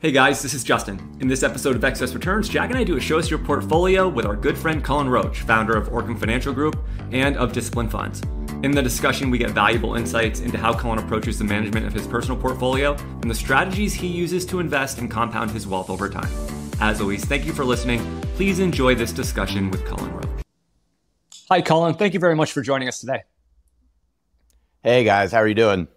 Hey guys, this is Justin. In this episode of Excess Returns, Jack and I do a show us your portfolio with our good friend Cullen Roche, founder of Orcam Financial Group and of Discipline Funds. In the discussion, we get valuable insights into how Cullen approaches the management of his personal portfolio and the strategies he uses to invest and compound his wealth over time. As always, thank you for listening. Please enjoy this discussion with Cullen Roche. Hi, Cullen. Thank you very much for joining us today. Hey guys, how are you doing?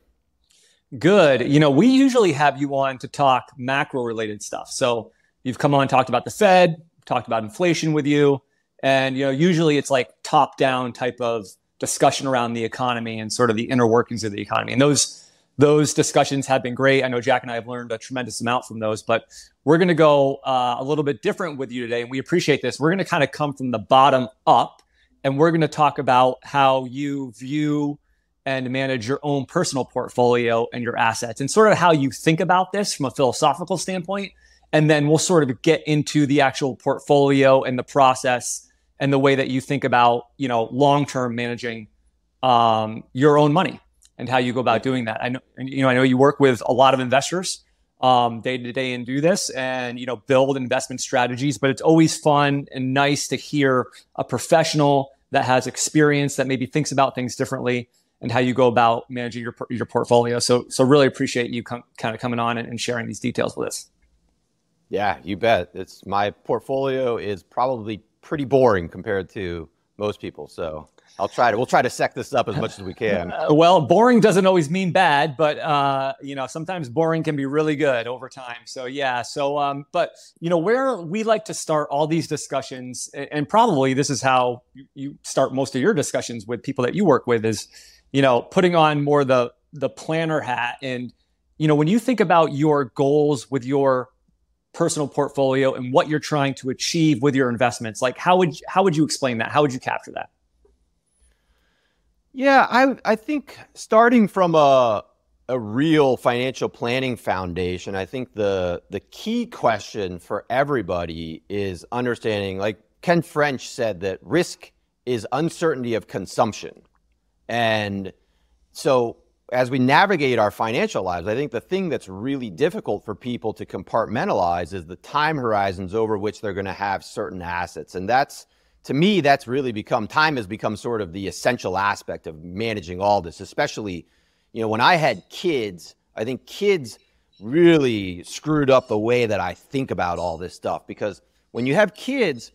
Good. You know, we usually have you on to talk macro related stuff. So you've come on, talked about the Fed, talked about inflation with you. And, you know, usually it's like top down type of discussion around the economy and sort of the inner workings of the economy. And those, those discussions have been great. I know Jack and I have learned a tremendous amount from those, but we're going to go uh, a little bit different with you today. And we appreciate this. We're going to kind of come from the bottom up and we're going to talk about how you view and manage your own personal portfolio and your assets and sort of how you think about this from a philosophical standpoint. And then we'll sort of get into the actual portfolio and the process and the way that you think about, you know, long-term managing um, your own money and how you go about doing that. I know, you know, I know you work with a lot of investors um, day to day and do this and, you know, build investment strategies, but it's always fun and nice to hear a professional that has experience that maybe thinks about things differently and how you go about managing your your portfolio. So so really appreciate you com- kind of coming on and, and sharing these details with us. Yeah, you bet. It's my portfolio is probably pretty boring compared to most people. So I'll try to we'll try to sec this up as much as we can. Uh, well, boring doesn't always mean bad, but uh, you know sometimes boring can be really good over time. So yeah, so um, but you know where we like to start all these discussions, and probably this is how you start most of your discussions with people that you work with is you know, putting on more the the planner hat and you know, when you think about your goals with your personal portfolio and what you're trying to achieve with your investments, like how would how would you explain that? How would you capture that? Yeah, I I think starting from a a real financial planning foundation, I think the the key question for everybody is understanding like Ken French said that risk is uncertainty of consumption. And so as we navigate our financial lives, I think the thing that's really difficult for people to compartmentalize is the time horizons over which they're going to have certain assets. And that's, to me, that's really become, time has become sort of the essential aspect of managing all this, especially, you know, when I had kids, I think kids really screwed up the way that I think about all this stuff because when you have kids,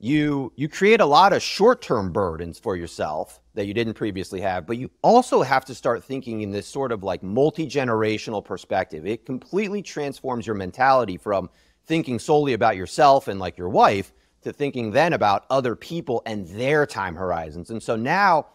you you create a lot of short-term burdens for yourself that you didn't previously have but you also have to start thinking in this sort of like multi-generational perspective. It completely transforms your mentality from thinking solely about yourself and like your wife to thinking then about other people and their time horizons. And so now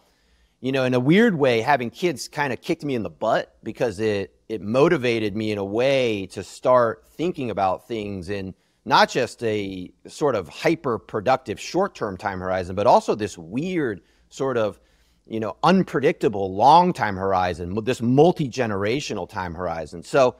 you know in a weird way having kids kind of kicked me in the butt because it it motivated me in a way to start thinking about things in not just a sort of hyper productive short term time horizon, but also this weird sort of you know unpredictable long time horizon, this multi generational time horizon. So,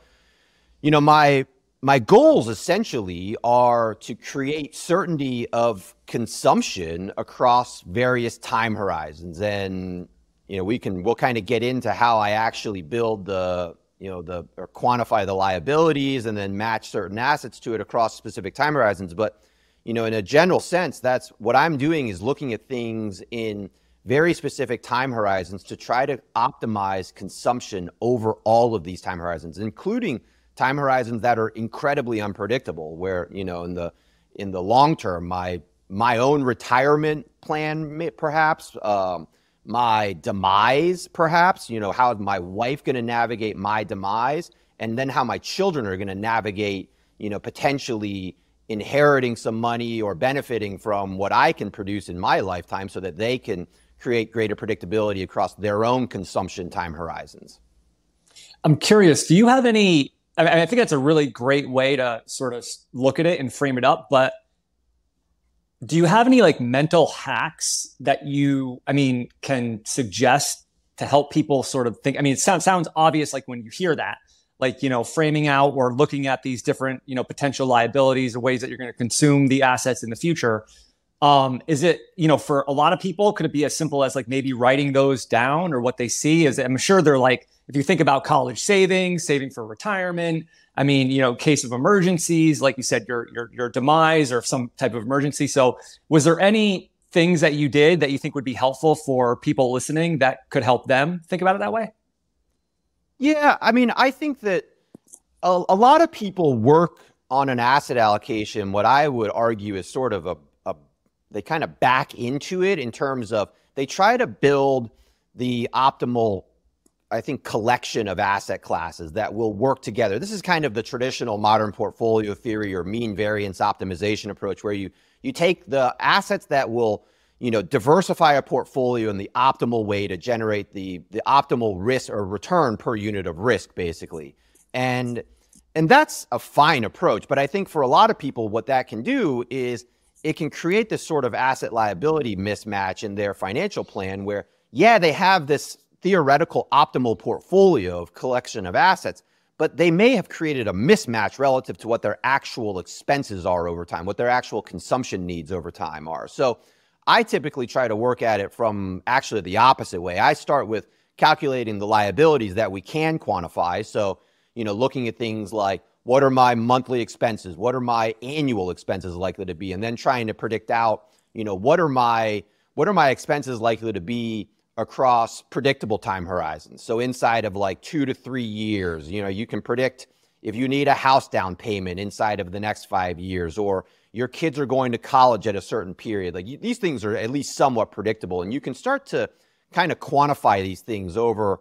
you know, my my goals essentially are to create certainty of consumption across various time horizons and you know we can we'll kind of get into how i actually build the you know the or quantify the liabilities and then match certain assets to it across specific time horizons but you know in a general sense that's what i'm doing is looking at things in very specific time horizons to try to optimize consumption over all of these time horizons including time horizons that are incredibly unpredictable where you know in the in the long term my my own retirement plan perhaps um, my demise, perhaps, you know, how is my wife going to navigate my demise, and then how my children are going to navigate, you know, potentially inheriting some money or benefiting from what I can produce in my lifetime so that they can create greater predictability across their own consumption time horizons. I'm curious, do you have any? I, mean, I think that's a really great way to sort of look at it and frame it up, but do you have any like mental hacks that you, I mean, can suggest to help people sort of think? I mean, it sounds sounds obvious like when you hear that, like you know, framing out or looking at these different you know potential liabilities or ways that you're going to consume the assets in the future. Um, is it you know for a lot of people could it be as simple as like maybe writing those down or what they see? Is I'm sure they're like if you think about college savings, saving for retirement, I mean, you know, case of emergencies, like you said, your your your demise or some type of emergency. So, was there any things that you did that you think would be helpful for people listening that could help them think about it that way? Yeah, I mean, I think that a, a lot of people work on an asset allocation. What I would argue is sort of a they kind of back into it in terms of they try to build the optimal I think, collection of asset classes that will work together. This is kind of the traditional modern portfolio theory or mean variance optimization approach, where you you take the assets that will you know diversify a portfolio in the optimal way to generate the the optimal risk or return per unit of risk, basically, and and that's a fine approach. But I think for a lot of people, what that can do is it can create this sort of asset liability mismatch in their financial plan where yeah, they have this theoretical optimal portfolio of collection of assets, but they may have created a mismatch relative to what their actual expenses are over time, what their actual consumption needs over time are. So I typically try to work at it from actually the opposite way. I start with calculating the liabilities that we can quantify. So, you know, looking at things like what are my monthly expenses? What are my annual expenses likely to be? And then trying to predict out, you know, what are my what are my expenses likely to be across predictable time horizons. So inside of like two to three years, you know, you can predict if you need a house down payment inside of the next five years, or your kids are going to college at a certain period. Like you, these things are at least somewhat predictable, and you can start to kind of quantify these things over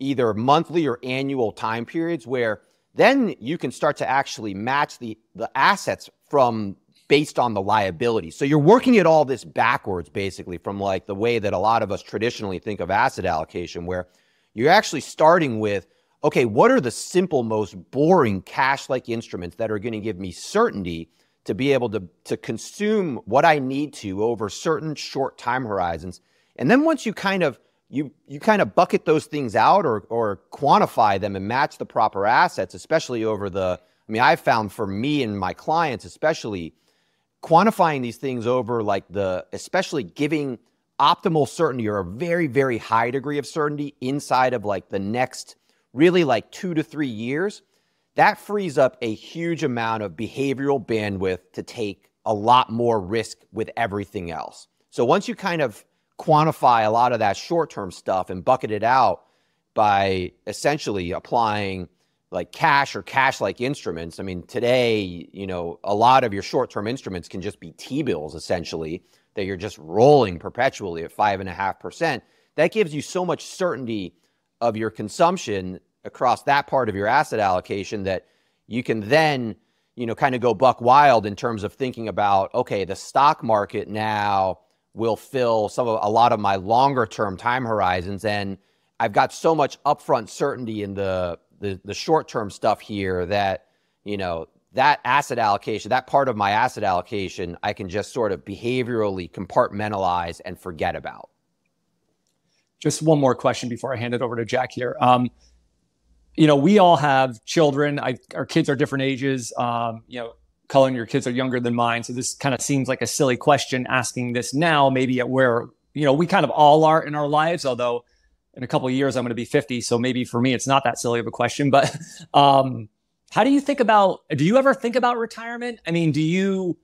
either monthly or annual time periods where then you can start to actually match the, the assets from based on the liability. So you're working at all this backwards, basically, from like the way that a lot of us traditionally think of asset allocation, where you're actually starting with, okay, what are the simple, most boring cash like instruments that are going to give me certainty to be able to, to consume what I need to over certain short time horizons? And then once you kind of you you kind of bucket those things out or or quantify them and match the proper assets, especially over the I mean, I've found for me and my clients, especially quantifying these things over like the especially giving optimal certainty or a very very high degree of certainty inside of like the next really like 2 to 3 years that frees up a huge amount of behavioral bandwidth to take a lot more risk with everything else. So once you kind of quantify a lot of that short-term stuff and bucket it out by essentially applying like cash or cash like instruments. I mean, today, you know, a lot of your short term instruments can just be T bills essentially that you're just rolling perpetually at five and a half percent. That gives you so much certainty of your consumption across that part of your asset allocation that you can then, you know, kind of go buck wild in terms of thinking about, okay, the stock market now will fill some of a lot of my longer term time horizons and I've got so much upfront certainty in the the the short term stuff here that you know that asset allocation, that part of my asset allocation, I can just sort of behaviorally compartmentalize and forget about. Just one more question before I hand it over to Jack here. Um, you know, we all have children. I, our kids are different ages. Um, you know, Cullen, your kids are younger than mine, so this kind of seems like a silly question asking this now. Maybe at where you know we kind of all are in our lives, although in a couple years, I'm going to be 50. So maybe for me, it's not that silly of a question. But um, how do you think about? Do you ever think about retirement? I mean, do you?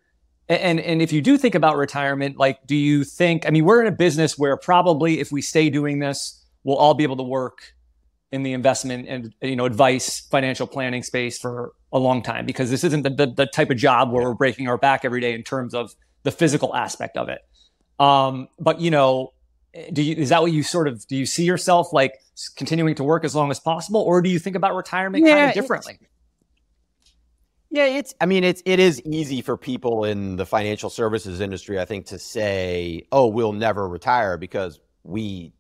And and if you do think about retirement, like, do you think? I mean, we're in a business where probably if we stay doing this, we'll all be able to work in the investment and you know advice, financial planning space for a long time because this isn't the, the, the type of job where we're breaking our back every day in terms of the physical aspect of it. Um, but you know, do you is that what you sort of do you see yourself like continuing to work as long as possible or do you think about retirement yeah, kind of differently? Yeah it's i mean it's it is easy for people in the financial services industry i think to say oh we'll never retire because we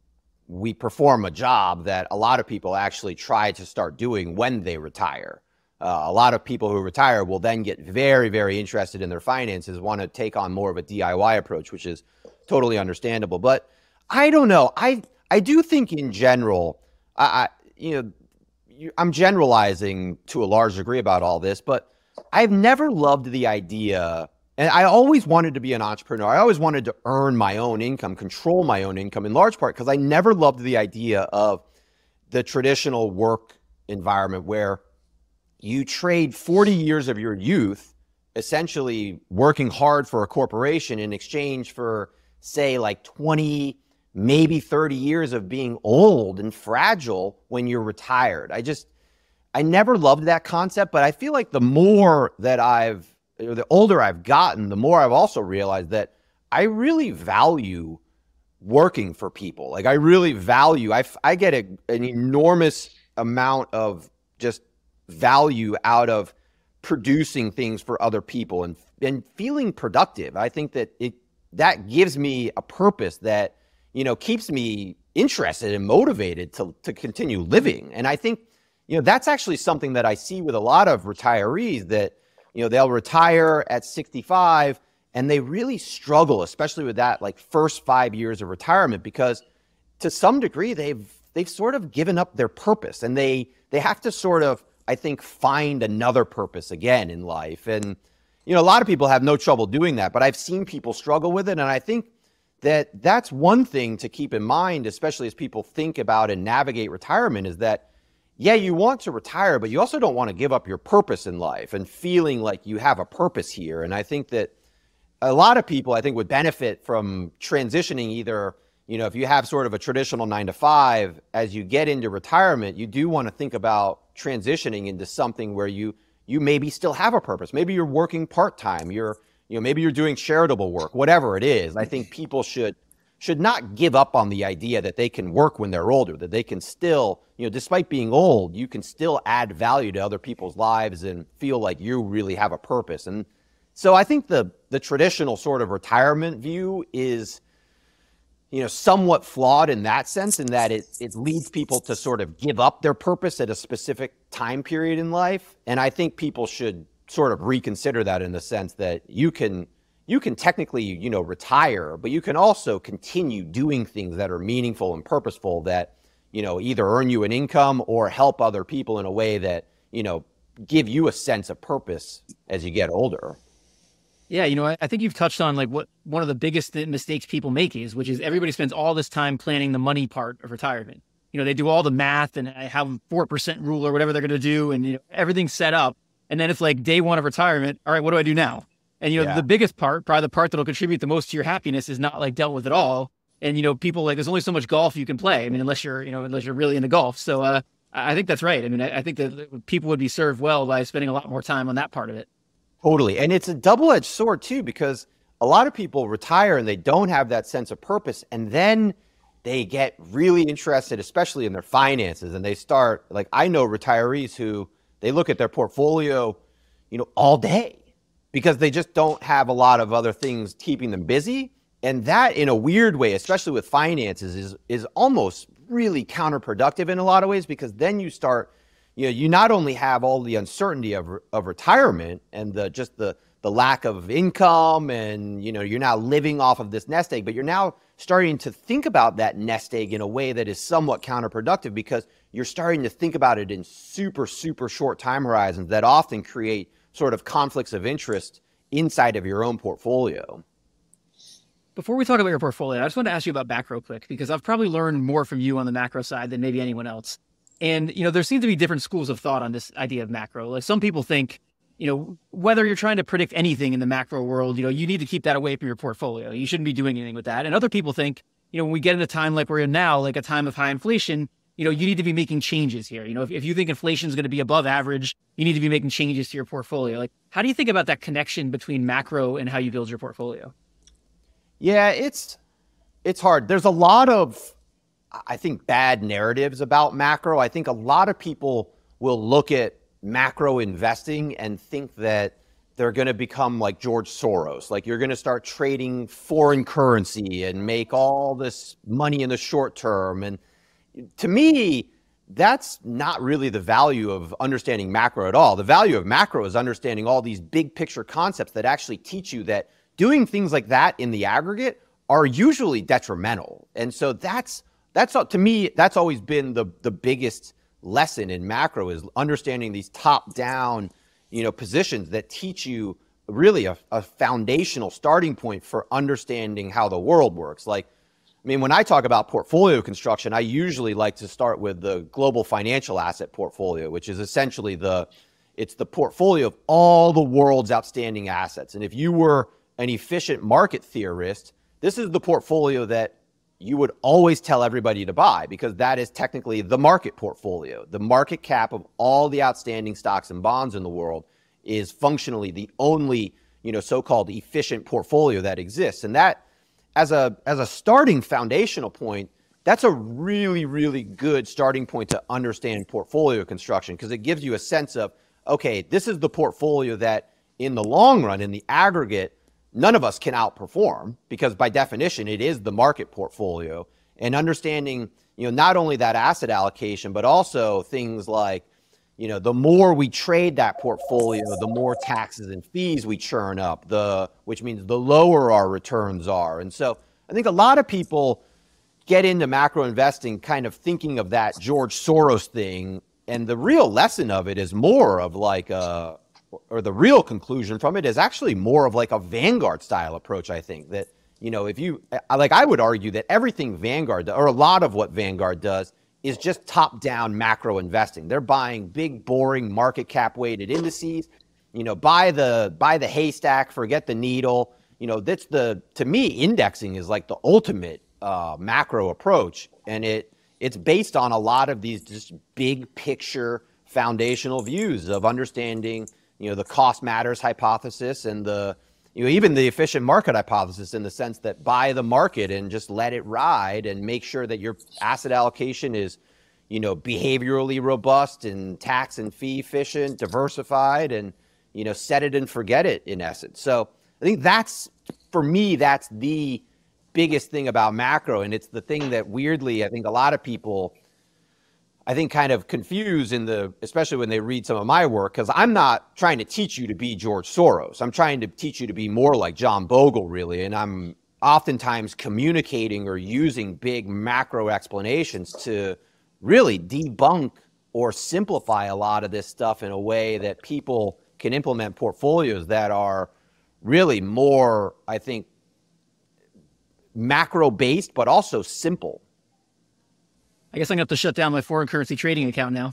we perform a job that a lot of people actually try to start doing when they retire uh, a lot of people who retire will then get very, very interested in their finances, want to take on more of a DIY approach, which is totally understandable. But I don't know. I I do think in general, I, I you know, you, I'm generalizing to a large degree about all this, but I've never loved the idea. And I always wanted to be an entrepreneur. I always wanted to earn my own income, control my own income in large part because I never loved the idea of the traditional work environment where you trade 40 years of your youth essentially working hard for a corporation in exchange for say like 20 maybe 30 years of being old and fragile when you're retired. I just i never loved that concept but i feel like the more that i've or the older i've gotten the more i've also realized that i really value working for people. Like i really value i, I get a, an enormous amount of just value out of producing things for other people and and feeling productive. I think that it that gives me a purpose that you know keeps me interested and motivated to to continue living. And I think you know that's actually something that I see with a lot of retirees that you know they'll retire at 65 and they really struggle especially with that like first 5 years of retirement because to some degree they've they've sort of given up their purpose and they they have to sort of I think, find another purpose again in life. And, you know, a lot of people have no trouble doing that, but I've seen people struggle with it. And I think that that's one thing to keep in mind, especially as people think about and navigate retirement, is that, yeah, you want to retire, but you also don't want to give up your purpose in life and feeling like you have a purpose here. And I think that a lot of people, I think, would benefit from transitioning either you know, if you have sort of a traditional nine to five, as you get into retirement, you do want to think about transitioning into something where you you maybe still have a purpose. Maybe you're working part time. You're you know maybe you're doing charitable work. Whatever it is, I think people should should not give up on the idea that they can work when they're older. That they can still you know despite being old, you can still add value to other people's lives and feel like you really have a purpose. And so I think the the traditional sort of retirement view is you know, somewhat flawed in that sense, in that it, it leads people to sort of give up their purpose at a specific time period in life. And I think people should sort of reconsider that in the sense that you can you can technically, you know, retire, but you can also continue doing things that are meaningful and purposeful that, you know, either earn you an income or help other people in a way that, you know, give you a sense of purpose as you get older. Yeah, you know, I, I, think you've touched on like what one of the biggest mistakes people make is, which is everybody spends all this time planning the money part of retirement. You know, they do all the math and have four percent rule or whatever they're going to do, and you know everything's set up. And then it's like day one of retirement. All right, what do I do now? And you know, yeah. the biggest part, probably the part that'll contribute the most to your happiness, is not like dealt with at all. And you know, people like there's only so much golf you can play. I mean, unless you're you know unless you're really into golf. So uh, I think that's right. I mean, I, I think that people would be served well by spending a lot more time on that part of it. Totally. And it's a double edged sword, too, because a lot of people retire and they don't have that sense of purpose. And then they get really interested, especially in their finances. And they start, like, I know retirees who they look at their portfolio, you know, all day because they just don't have a lot of other things keeping them busy. And that, in a weird way, especially with finances, is, is almost really counterproductive in a lot of ways because then you start you know, you not only have all the uncertainty of, of retirement and the just the the lack of income and you know you're now living off of this nest egg but you're now starting to think about that nest egg in a way that is somewhat counterproductive because you're starting to think about it in super super short time horizons that often create sort of conflicts of interest inside of your own portfolio. Before we talk about your portfolio i just want to ask you about macro quick because i've probably learned more from you on the macro side than maybe anyone else and, you know, there seems to be different schools of thought on this idea of macro. Like some people think, you know, whether you're trying to predict anything in the macro world, you know, you need to keep that away from your portfolio. You shouldn't be doing anything with that. And other people think, you know, when we get in a time like we're in now, like a time of high inflation, you know, you need to be making changes here. You know, if, if you think inflation is going to be above average, you need to be making changes to your portfolio. Like, how do you think about that connection between macro and how you build your portfolio? Yeah, it's it's hard. There's a lot of I think, bad narratives about macro. I think a lot of people will look at macro investing and think that they're going to become like George Soros. Like you're going to start trading foreign currency and make all this money in the short term. And to me, that's not really the value of understanding macro at all. The value of macro is understanding all these big picture concepts that actually teach you that doing things like that in the aggregate are usually detrimental. And so that's that's to me that's always been the the biggest lesson in macro is understanding these top down, you know, positions that teach you really a, a foundational starting point for understanding how the world works. Like I mean, when I talk about portfolio construction, I usually like to start with the global financial asset portfolio, which is essentially the it's the portfolio of all the world's outstanding assets. And if you were an efficient market theorist, this is the portfolio that you would always tell everybody to buy because that is technically the market portfolio. The market cap of all the outstanding stocks and bonds in the world is functionally the only, you know, so-called efficient portfolio that exists. And that as a as a starting foundational point, that's a really really good starting point to understand portfolio construction because it gives you a sense of okay, this is the portfolio that in the long run in the aggregate none of us can outperform because by definition it is the market portfolio and understanding you know not only that asset allocation but also things like you know, the more we trade that portfolio, the more taxes and fees we churn up, the which means the lower our returns are. And so I think a lot of people get into macro investing kind of thinking of that George Soros thing. And the real lesson of it is more of like a, or the real conclusion from it is actually more of like a Vanguard style approach, I think. That, you know, if you, like, I would argue that everything Vanguard, or a lot of what Vanguard does, is just top down macro investing. They're buying big, boring market cap weighted indices. You know, buy the buy the haystack, forget the needle. You know, that's the to me indexing is like the ultimate uh, macro approach, and it it's based on a lot of these just big picture foundational views of understanding. You know, the cost matters hypothesis and the you know, even the efficient market hypothesis in the sense that buy the market and just let it ride and make sure that your asset allocation is, you know, behaviorally robust and tax and fee efficient, diversified, and, you know, set it and forget it in essence. So I think that's, for me, that's the biggest thing about macro. And it's the thing that weirdly, I think a lot of people I think kind of confused in the, especially when they read some of my work, because I'm not trying to teach you to be George Soros. I'm trying to teach you to be more like John Bogle, really. And I'm oftentimes communicating or using big macro explanations to really debunk or simplify a lot of this stuff in a way that people can implement portfolios that are really more, I think, macro based, but also simple. I guess I'm gonna have to shut down my foreign currency trading account now.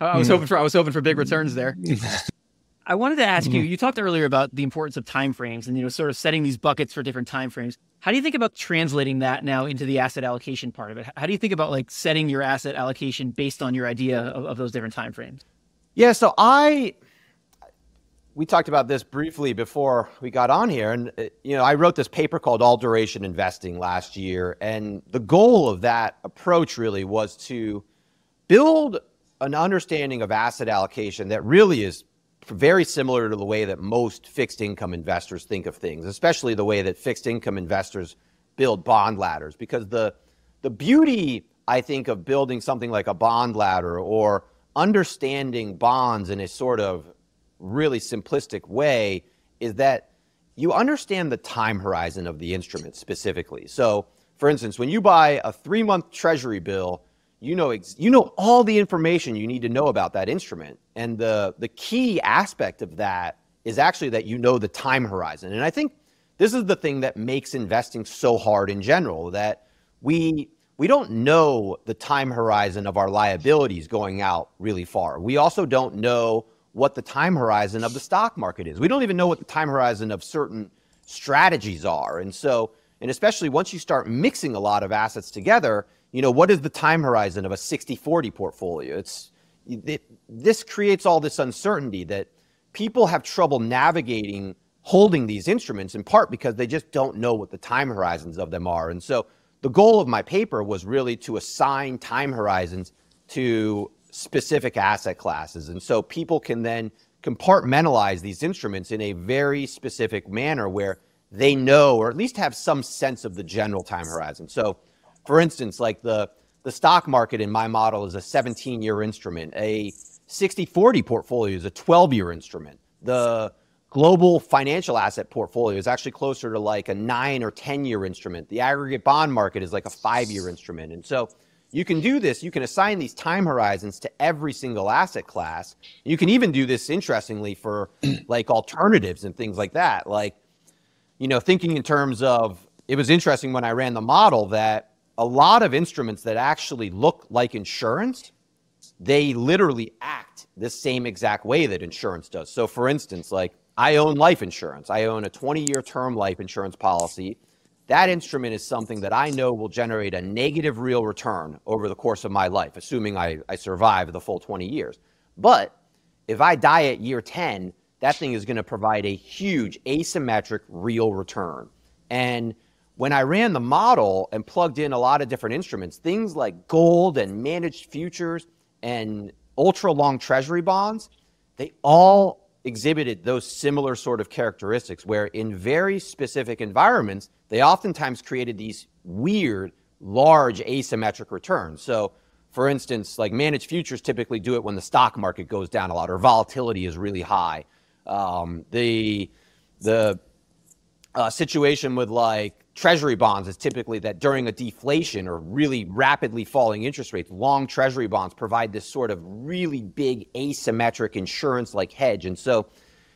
I was hoping for I was hoping for big returns there. I wanted to ask you. Mm-hmm. You talked earlier about the importance of timeframes and you know sort of setting these buckets for different timeframes. How do you think about translating that now into the asset allocation part of it? How do you think about like setting your asset allocation based on your idea of, of those different timeframes? Yeah, so I we talked about this briefly before we got on here and uh, you know i wrote this paper called all duration investing last year and the goal of that approach really was to build an understanding of asset allocation that really is very similar to the way that most fixed income investors think of things especially the way that fixed income investors build bond ladders because the the beauty i think of building something like a bond ladder or understanding bonds in a sort of really simplistic way is that you understand the time horizon of the instrument specifically. So, for instance, when you buy a three month treasury bill, you know ex- you know all the information you need to know about that instrument, and the the key aspect of that is actually that you know the time horizon. And I think this is the thing that makes investing so hard in general that we we don't know the time horizon of our liabilities going out really far. We also don't know what the time horizon of the stock market is. We don't even know what the time horizon of certain strategies are. And so, and especially once you start mixing a lot of assets together, you know, what is the time horizon of a 60-40 portfolio? It's it, this creates all this uncertainty that people have trouble navigating holding these instruments in part because they just don't know what the time horizons of them are. And so the goal of my paper was really to assign time horizons to specific asset classes. And so people can then compartmentalize these instruments in a very specific manner where they know or at least have some sense of the general time horizon. So, for instance, like the the stock market in my model is a 17 year instrument. A 60 40 portfolio is a 12 year instrument. The global financial asset portfolio is actually closer to like a nine or 10 year instrument. The aggregate bond market is like a five year instrument. And so you can do this. You can assign these time horizons to every single asset class. You can even do this interestingly for like alternatives and things like that. Like, you know, thinking in terms of it was interesting when I ran the model that a lot of instruments that actually look like insurance, they literally act the same exact way that insurance does. So, for instance, like I own life insurance, I own a 20 year term life insurance policy. That instrument is something that I know will generate a negative real return over the course of my life, assuming I, I survive the full 20 years. But if I die at year 10, that thing is going to provide a huge asymmetric real return. And when I ran the model and plugged in a lot of different instruments, things like gold and managed futures and ultra long treasury bonds, they all exhibited those similar sort of characteristics where in very specific environments, they oftentimes created these weird, large asymmetric returns. So, for instance, like managed futures typically do it when the stock market goes down a lot or volatility is really high. Um, the the uh, situation with like treasury bonds is typically that during a deflation or really rapidly falling interest rates, long treasury bonds provide this sort of really big asymmetric insurance like hedge. And so,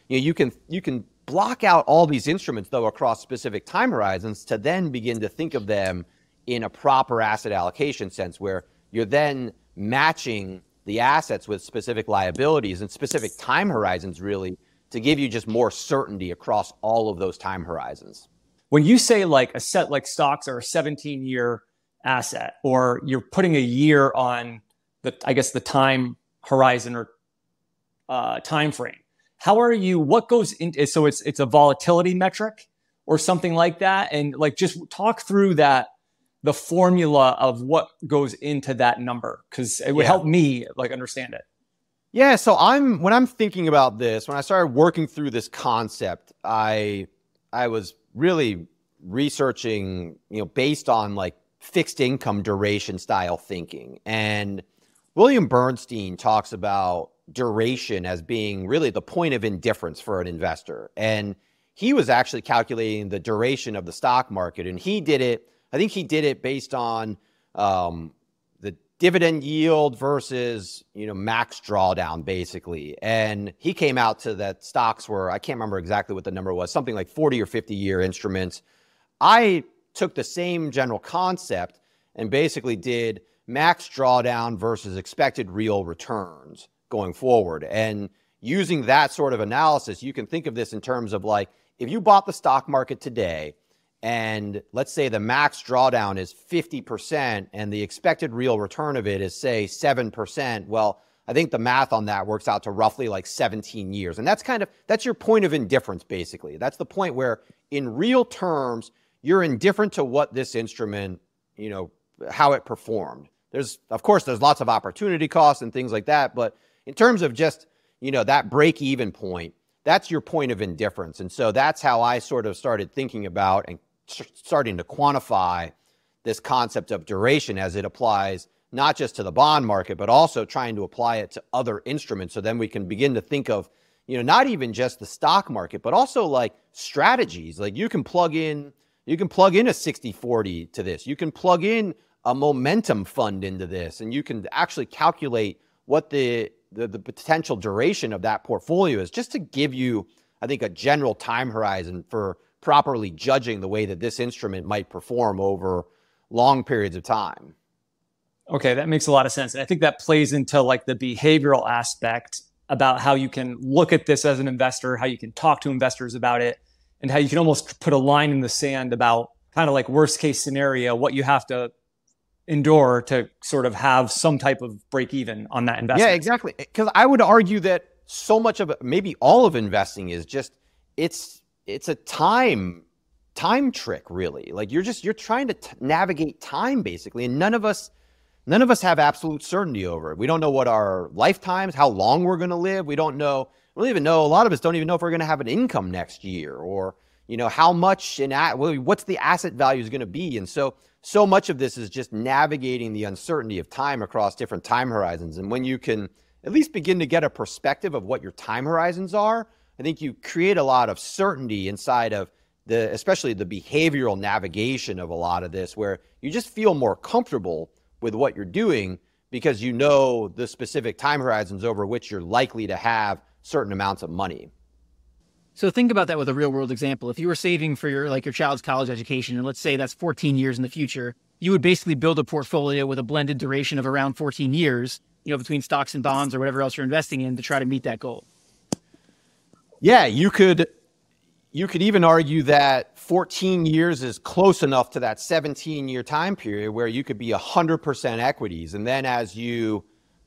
you know, you can you can block out all these instruments though across specific time horizons to then begin to think of them in a proper asset allocation sense where you're then matching the assets with specific liabilities and specific time horizons really to give you just more certainty across all of those time horizons. When you say like a set like stocks are a 17 year asset or you're putting a year on the i guess the time horizon or uh, time frame how are you what goes into so it's it's a volatility metric or something like that and like just talk through that the formula of what goes into that number because it would yeah. help me like understand it yeah so i'm when i'm thinking about this when i started working through this concept i i was really researching, you know, based on like fixed income duration style thinking. And William Bernstein talks about duration as being really the point of indifference for an investor. And he was actually calculating the duration of the stock market. And he did it, I think he did it based on um, the dividend yield versus you know max drawdown basically and he came out to that stocks were i can't remember exactly what the number was something like 40 or 50 year instruments i took the same general concept and basically did max drawdown versus expected real returns going forward and using that sort of analysis you can think of this in terms of like if you bought the stock market today and let's say the max drawdown is 50% and the expected real return of it is say 7%, well, I think the math on that works out to roughly like 17 years. And that's kind of that's your point of indifference basically. That's the point where in real terms you're indifferent to what this instrument, you know, how it performed. There's of course there's lots of opportunity costs and things like that, but in terms of just, you know, that break even point, that's your point of indifference. And so that's how I sort of started thinking about and starting to quantify this concept of duration as it applies not just to the bond market, but also trying to apply it to other instruments. So then we can begin to think of, you know, not even just the stock market, but also like strategies. Like you can plug in, you can plug in a 60 40 to this. You can plug in a momentum fund into this, and you can actually calculate what the, the, the potential duration of that portfolio is just to give you, I think, a general time horizon for properly judging the way that this instrument might perform over long periods of time. Okay, that makes a lot of sense. And I think that plays into like the behavioral aspect about how you can look at this as an investor, how you can talk to investors about it, and how you can almost put a line in the sand about kind of like worst case scenario, what you have to endure to sort of have some type of break even on that investment. Yeah, exactly. Because I would argue that so much of maybe all of investing is just it's it's a time time trick really like you're just you're trying to t- navigate time basically and none of us none of us have absolute certainty over it we don't know what our lifetimes how long we're going to live we don't know we don't even know a lot of us don't even know if we're going to have an income next year or you know, how much in what's the asset value is going to be? And so, so much of this is just navigating the uncertainty of time across different time horizons. And when you can at least begin to get a perspective of what your time horizons are, I think you create a lot of certainty inside of the, especially the behavioral navigation of a lot of this, where you just feel more comfortable with what you're doing because you know the specific time horizons over which you're likely to have certain amounts of money. So think about that with a real world example. If you were saving for your like your child's college education, and let's say that's 14 years in the future, you would basically build a portfolio with a blended duration of around 14 years, you know, between stocks and bonds or whatever else you're investing in to try to meet that goal. Yeah, you could you could even argue that 14 years is close enough to that 17 year time period where you could be 100% equities and then as you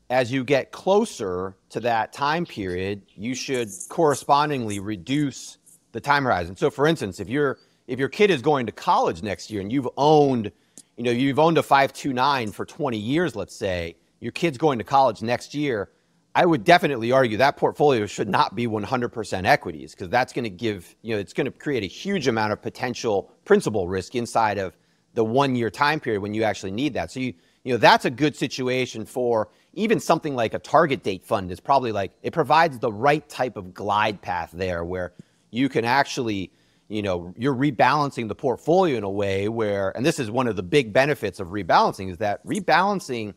as you get closer to that time period you should correspondingly reduce the time horizon so for instance if you're if your kid is going to college next year and you've owned you know you've owned a 529 for 20 years let's say your kid's going to college next year I would definitely argue that portfolio should not be 100% equities because that's going to give, you know, it's going to create a huge amount of potential principal risk inside of the one year time period when you actually need that. So, you, you know, that's a good situation for even something like a target date fund is probably like it provides the right type of glide path there where you can actually, you know, you're rebalancing the portfolio in a way where, and this is one of the big benefits of rebalancing is that rebalancing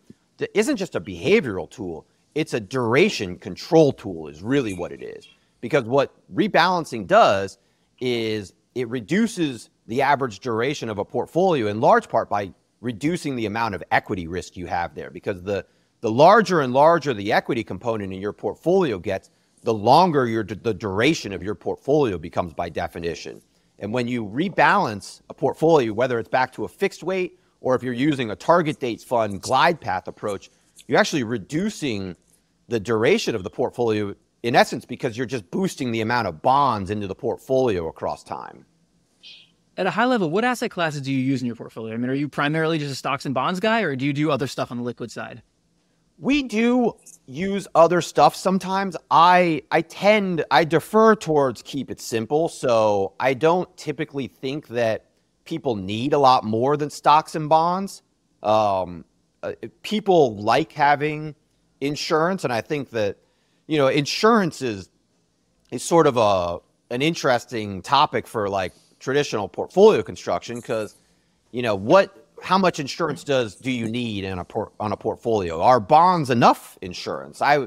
isn't just a behavioral tool it's a duration control tool is really what it is. Because what rebalancing does is it reduces the average duration of a portfolio in large part by reducing the amount of equity risk you have there because the the larger and larger the equity component in your portfolio gets the longer your the duration of your portfolio becomes by definition and when you rebalance a portfolio whether it's back to a fixed weight or if you're using a target dates fund glide path approach you're actually reducing the duration of the portfolio in essence because you're just boosting the amount of bonds into the portfolio across time. At a high level, what asset classes do you use in your portfolio? I mean, are you primarily just a stocks and bonds guy or do you do other stuff on the liquid side? We do use other stuff sometimes. I I tend I defer towards keep it simple, so I don't typically think that people need a lot more than stocks and bonds. Um, uh, people like having insurance, and I think that you know insurance is is sort of a an interesting topic for like traditional portfolio construction because you know what how much insurance does do you need in a por- on a portfolio are bonds enough insurance i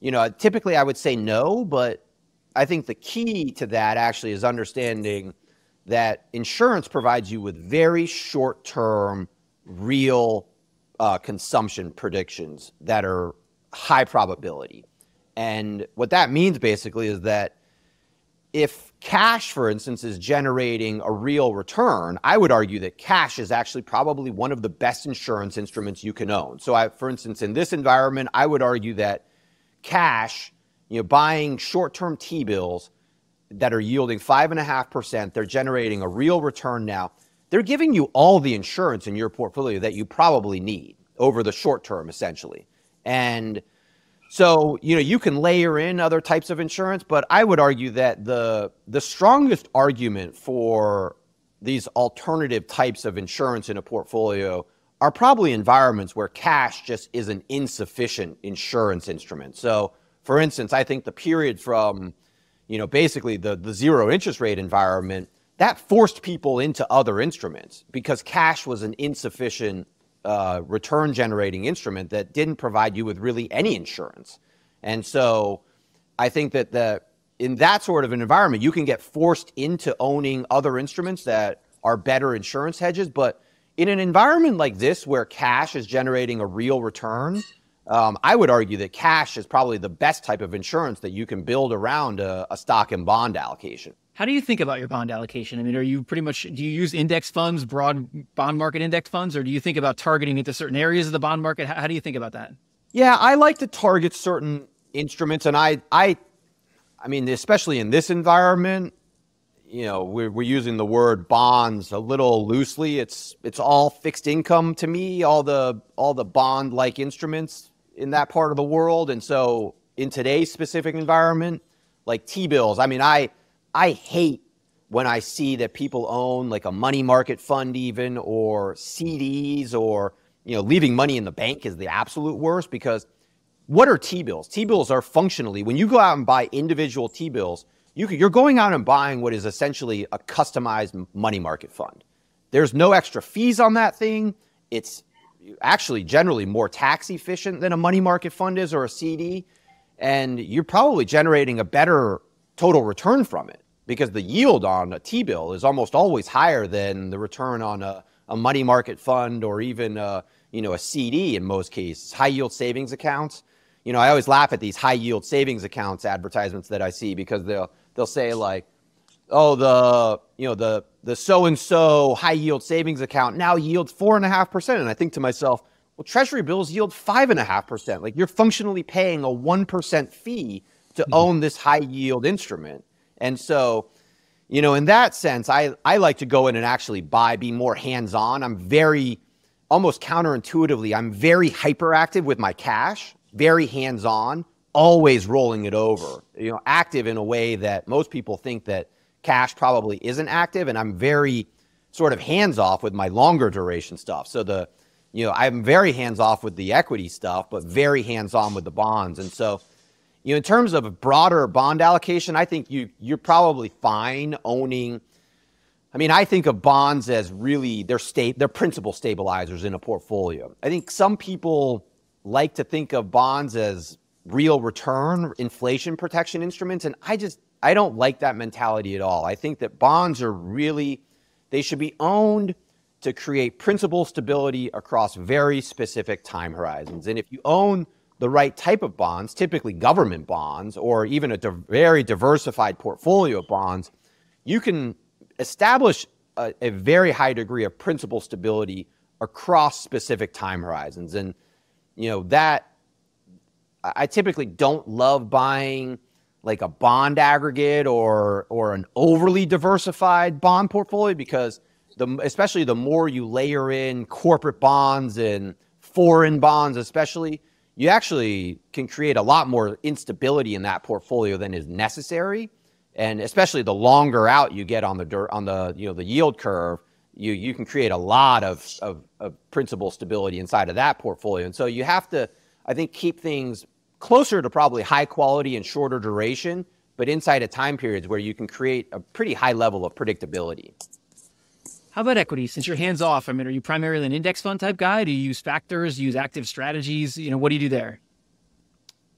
you know typically i would say no but i think the key to that actually is understanding that insurance provides you with very short term real uh, consumption predictions that are high probability. And what that means basically is that if cash, for instance, is generating a real return, I would argue that cash is actually probably one of the best insurance instruments you can own. So, I, for instance, in this environment, I would argue that cash, you know, buying short-term T-bills that are yielding five and a half percent, they're generating a real return now. They're giving you all the insurance in your portfolio that you probably need over the short term, essentially. And so, you know, you can layer in other types of insurance, but I would argue that the the strongest argument for these alternative types of insurance in a portfolio are probably environments where cash just is an insufficient insurance instrument. So, for instance, I think the period from, you know, basically the, the zero interest rate environment, that forced people into other instruments because cash was an insufficient uh, return generating instrument that didn't provide you with really any insurance. And so I think that the, in that sort of an environment, you can get forced into owning other instruments that are better insurance hedges. But in an environment like this, where cash is generating a real return, um, I would argue that cash is probably the best type of insurance that you can build around a, a stock and bond allocation. How do you think about your bond allocation? I mean, are you pretty much do you use index funds, broad bond market index funds, or do you think about targeting into certain areas of the bond market? How, how do you think about that? Yeah, I like to target certain instruments, and I, I, I mean, especially in this environment, you know, we're, we're using the word bonds a little loosely. It's it's all fixed income to me, all the all the bond like instruments in that part of the world, and so in today's specific environment, like T bills. I mean, I I hate when I see that people own like a money market fund, even or CDs, or you know, leaving money in the bank is the absolute worst because what are T bills? T bills are functionally when you go out and buy individual T bills, you you're going out and buying what is essentially a customized money market fund. There's no extra fees on that thing. It's actually generally more tax efficient than a money market fund is or a CD. And you're probably generating a better total return from it because the yield on a T bill is almost always higher than the return on a, a money market fund or even a, you know a CD in most cases. High yield savings accounts. You know, I always laugh at these high yield savings accounts advertisements that I see because they'll they'll say like, oh the you know the the so and so high yield savings account now yields four and a half percent, and I think to myself, well, Treasury bills yield five and a half percent. Like you're functionally paying a one percent fee to mm-hmm. own this high yield instrument. And so, you know, in that sense, I, I like to go in and actually buy, be more hands on. I'm very, almost counterintuitively, I'm very hyperactive with my cash, very hands on, always rolling it over, you know, active in a way that most people think that cash probably isn't active. And I'm very sort of hands off with my longer duration stuff. So the, you know, I'm very hands off with the equity stuff, but very hands on with the bonds. And so, you know, in terms of broader bond allocation, I think you you're probably fine owning. I mean, I think of bonds as really they're state they're principal stabilizers in a portfolio. I think some people like to think of bonds as real return inflation protection instruments and I just I don't like that mentality at all. I think that bonds are really they should be owned to create principal stability across very specific time horizons. And if you own the right type of bonds, typically government bonds, or even a very diversified portfolio of bonds, you can establish a, a, very high degree of principal stability across specific time horizons. And, you know, that I typically don't love buying like a bond aggregate or or an overly diversified bond portfolio because the especially the more you layer in corporate bonds and foreign bonds especially you actually can create a lot more instability in that portfolio than is necessary. And especially the longer out you get on the on the you know the yield curve, you you can create a lot of, of, of principal stability inside of that portfolio. And so you have to, I think, keep things closer to probably high quality and shorter duration, but inside of time periods where you can create a pretty high level of predictability. How about equity? Since you're hands off, I mean, are you primarily an index fund type guy? Do you use factors, use active strategies? You know, what do you do there?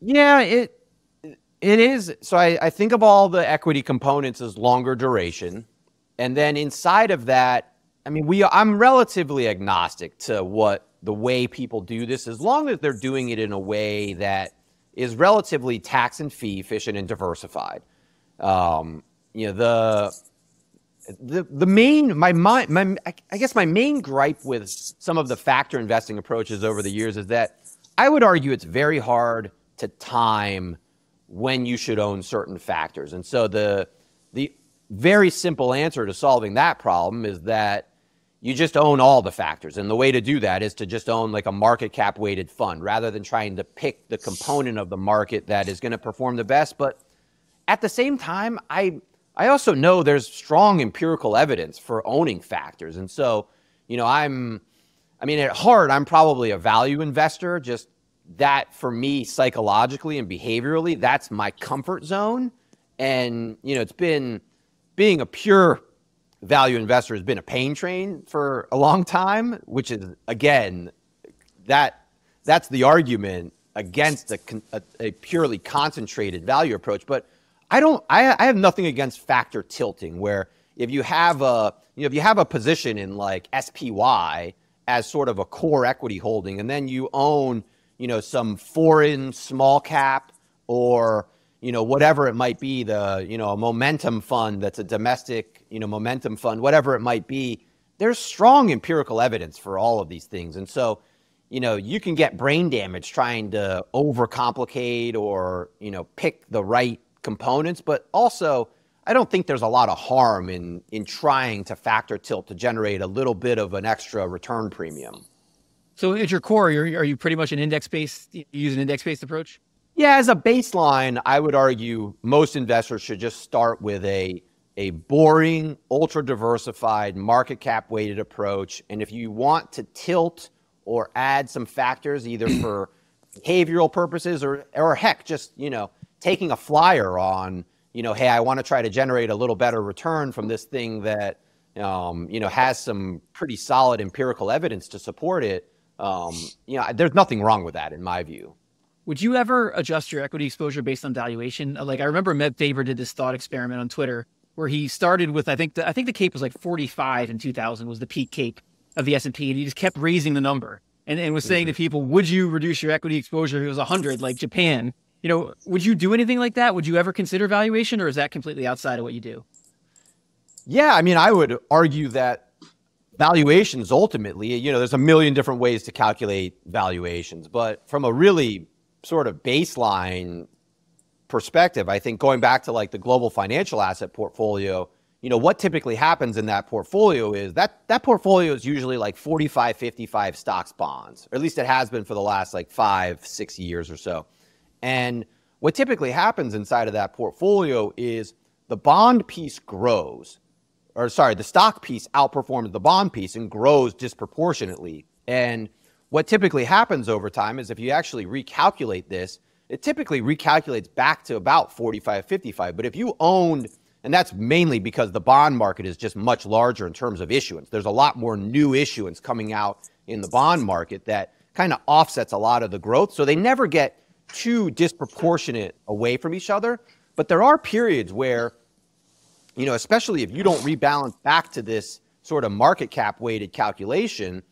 Yeah, it it is. So I, I think of all the equity components as longer duration. And then inside of that, I mean, we I'm relatively agnostic to what the way people do this, as long as they're doing it in a way that is relatively tax and fee efficient and diversified. Um, you know, the the the main my, my my I guess my main gripe with some of the factor investing approaches over the years is that I would argue it's very hard to time when you should own certain factors. And so the the very simple answer to solving that problem is that you just own all the factors. And the way to do that is to just own like a market cap weighted fund rather than trying to pick the component of the market that is going to perform the best. But at the same time, I I also know there's strong empirical evidence for owning factors. And so, you know, I'm, I mean, at heart, I'm probably a value investor. Just that for me, psychologically and behaviorally, that's my comfort zone. And, you know, it's been being a pure value investor has been a pain train for a long time, which is, again, that that's the argument against a, a, a purely concentrated value approach. But I don't. I, I have nothing against factor tilting, where if you have a you know if you have a position in like SPY as sort of a core equity holding, and then you own you know some foreign small cap or you know whatever it might be, the you know a momentum fund that's a domestic you know momentum fund, whatever it might be. There's strong empirical evidence for all of these things, and so you know you can get brain damage trying to overcomplicate or you know pick the right components, but also I don't think there's a lot of harm in in trying to factor tilt to generate a little bit of an extra return premium. So at your core, are you pretty much an index based? You use an index based approach? Yeah, as a baseline, I would argue most investors should just start with a a boring, ultra diversified, market cap weighted approach. And if you want to tilt or add some factors, either for behavioral purposes or or heck, just you know taking a flyer on, you know, hey, I want to try to generate a little better return from this thing that, um, you know, has some pretty solid empirical evidence to support it. Um, you know, there's nothing wrong with that in my view. Would you ever adjust your equity exposure based on valuation? Like I remember Meb Faber did this thought experiment on Twitter where he started with I think the, I think the cape was like 45 in 2000 was the peak cape of the S&P and he just kept raising the number and, and was saying to mm-hmm. people, would you reduce your equity exposure if it was 100 like Japan? You know, would you do anything like that? Would you ever consider valuation or is that completely outside of what you do? Yeah, I mean, I would argue that valuations ultimately, you know, there's a million different ways to calculate valuations, but from a really sort of baseline perspective, I think going back to like the global financial asset portfolio, you know, what typically happens in that portfolio is that that portfolio is usually like 45, 55 stocks bonds, or at least it has been for the last like five, six years or so. And what typically happens inside of that portfolio is the bond piece grows, or sorry, the stock piece outperforms the bond piece and grows disproportionately. And what typically happens over time is if you actually recalculate this, it typically recalculates back to about 45, 55. But if you owned, and that's mainly because the bond market is just much larger in terms of issuance, there's a lot more new issuance coming out in the bond market that kind of offsets a lot of the growth. So they never get too disproportionate away from each other. But there are periods where, you know, especially if you don't rebalance back to this sort of market cap weighted calculation,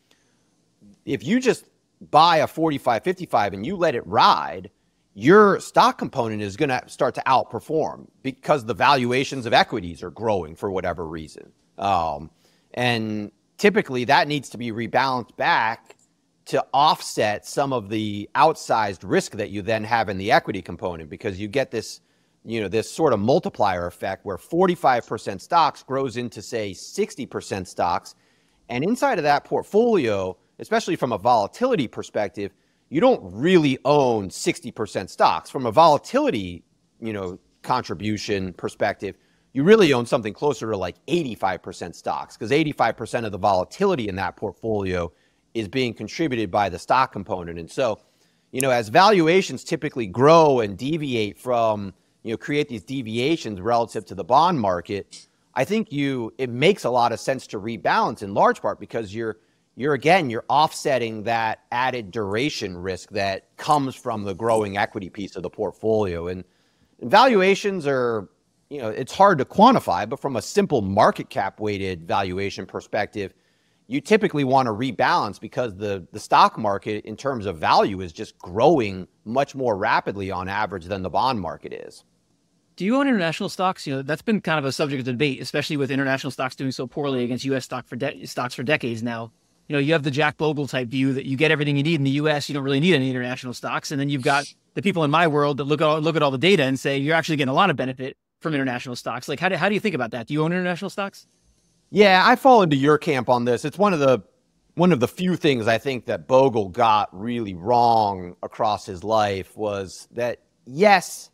if you just buy a 45 55 and you let it ride your stock component is going to start to outperform because the valuations of equities are growing for whatever reason um, and typically that needs to be rebalanced back to offset some of the outsized risk that you then have in the equity component because you get this you know this sort of multiplier effect where 45% stocks grows into say 60% stocks and inside of that portfolio especially from a volatility perspective, you don't really own 60% stocks. From a volatility, you know, contribution perspective, you really own something closer to like 85% stocks because 85% of the volatility in that portfolio is being contributed by the stock component. And so, you know, as valuations typically grow and deviate from, you know, create these deviations relative to the bond market, I think you it makes a lot of sense to rebalance in large part because you're you're again you're offsetting that added duration risk that comes from the growing equity piece of the portfolio and, valuations are you know it's hard to quantify but from a simple market cap weighted valuation perspective you typically want to rebalance because the the stock market in terms of value is just growing much more rapidly on average than the bond market is do you own international stocks? You know, that's been kind of a subject of debate, especially with international stocks doing so poorly against U.S. stock for de- stocks for decades now you know, you have the Jack Bogle type view that you get everything you need in the U.S. You don't really need any international stocks, and then you've got the people in my world that look at all, look at all the data and say you're actually getting a lot of benefit from international stocks. Like, how do how do you think about that? Do you own international stocks? Yeah, I fall into your camp on this. It's one of the one of the few things I think that Bogle got really wrong across his life was that yes,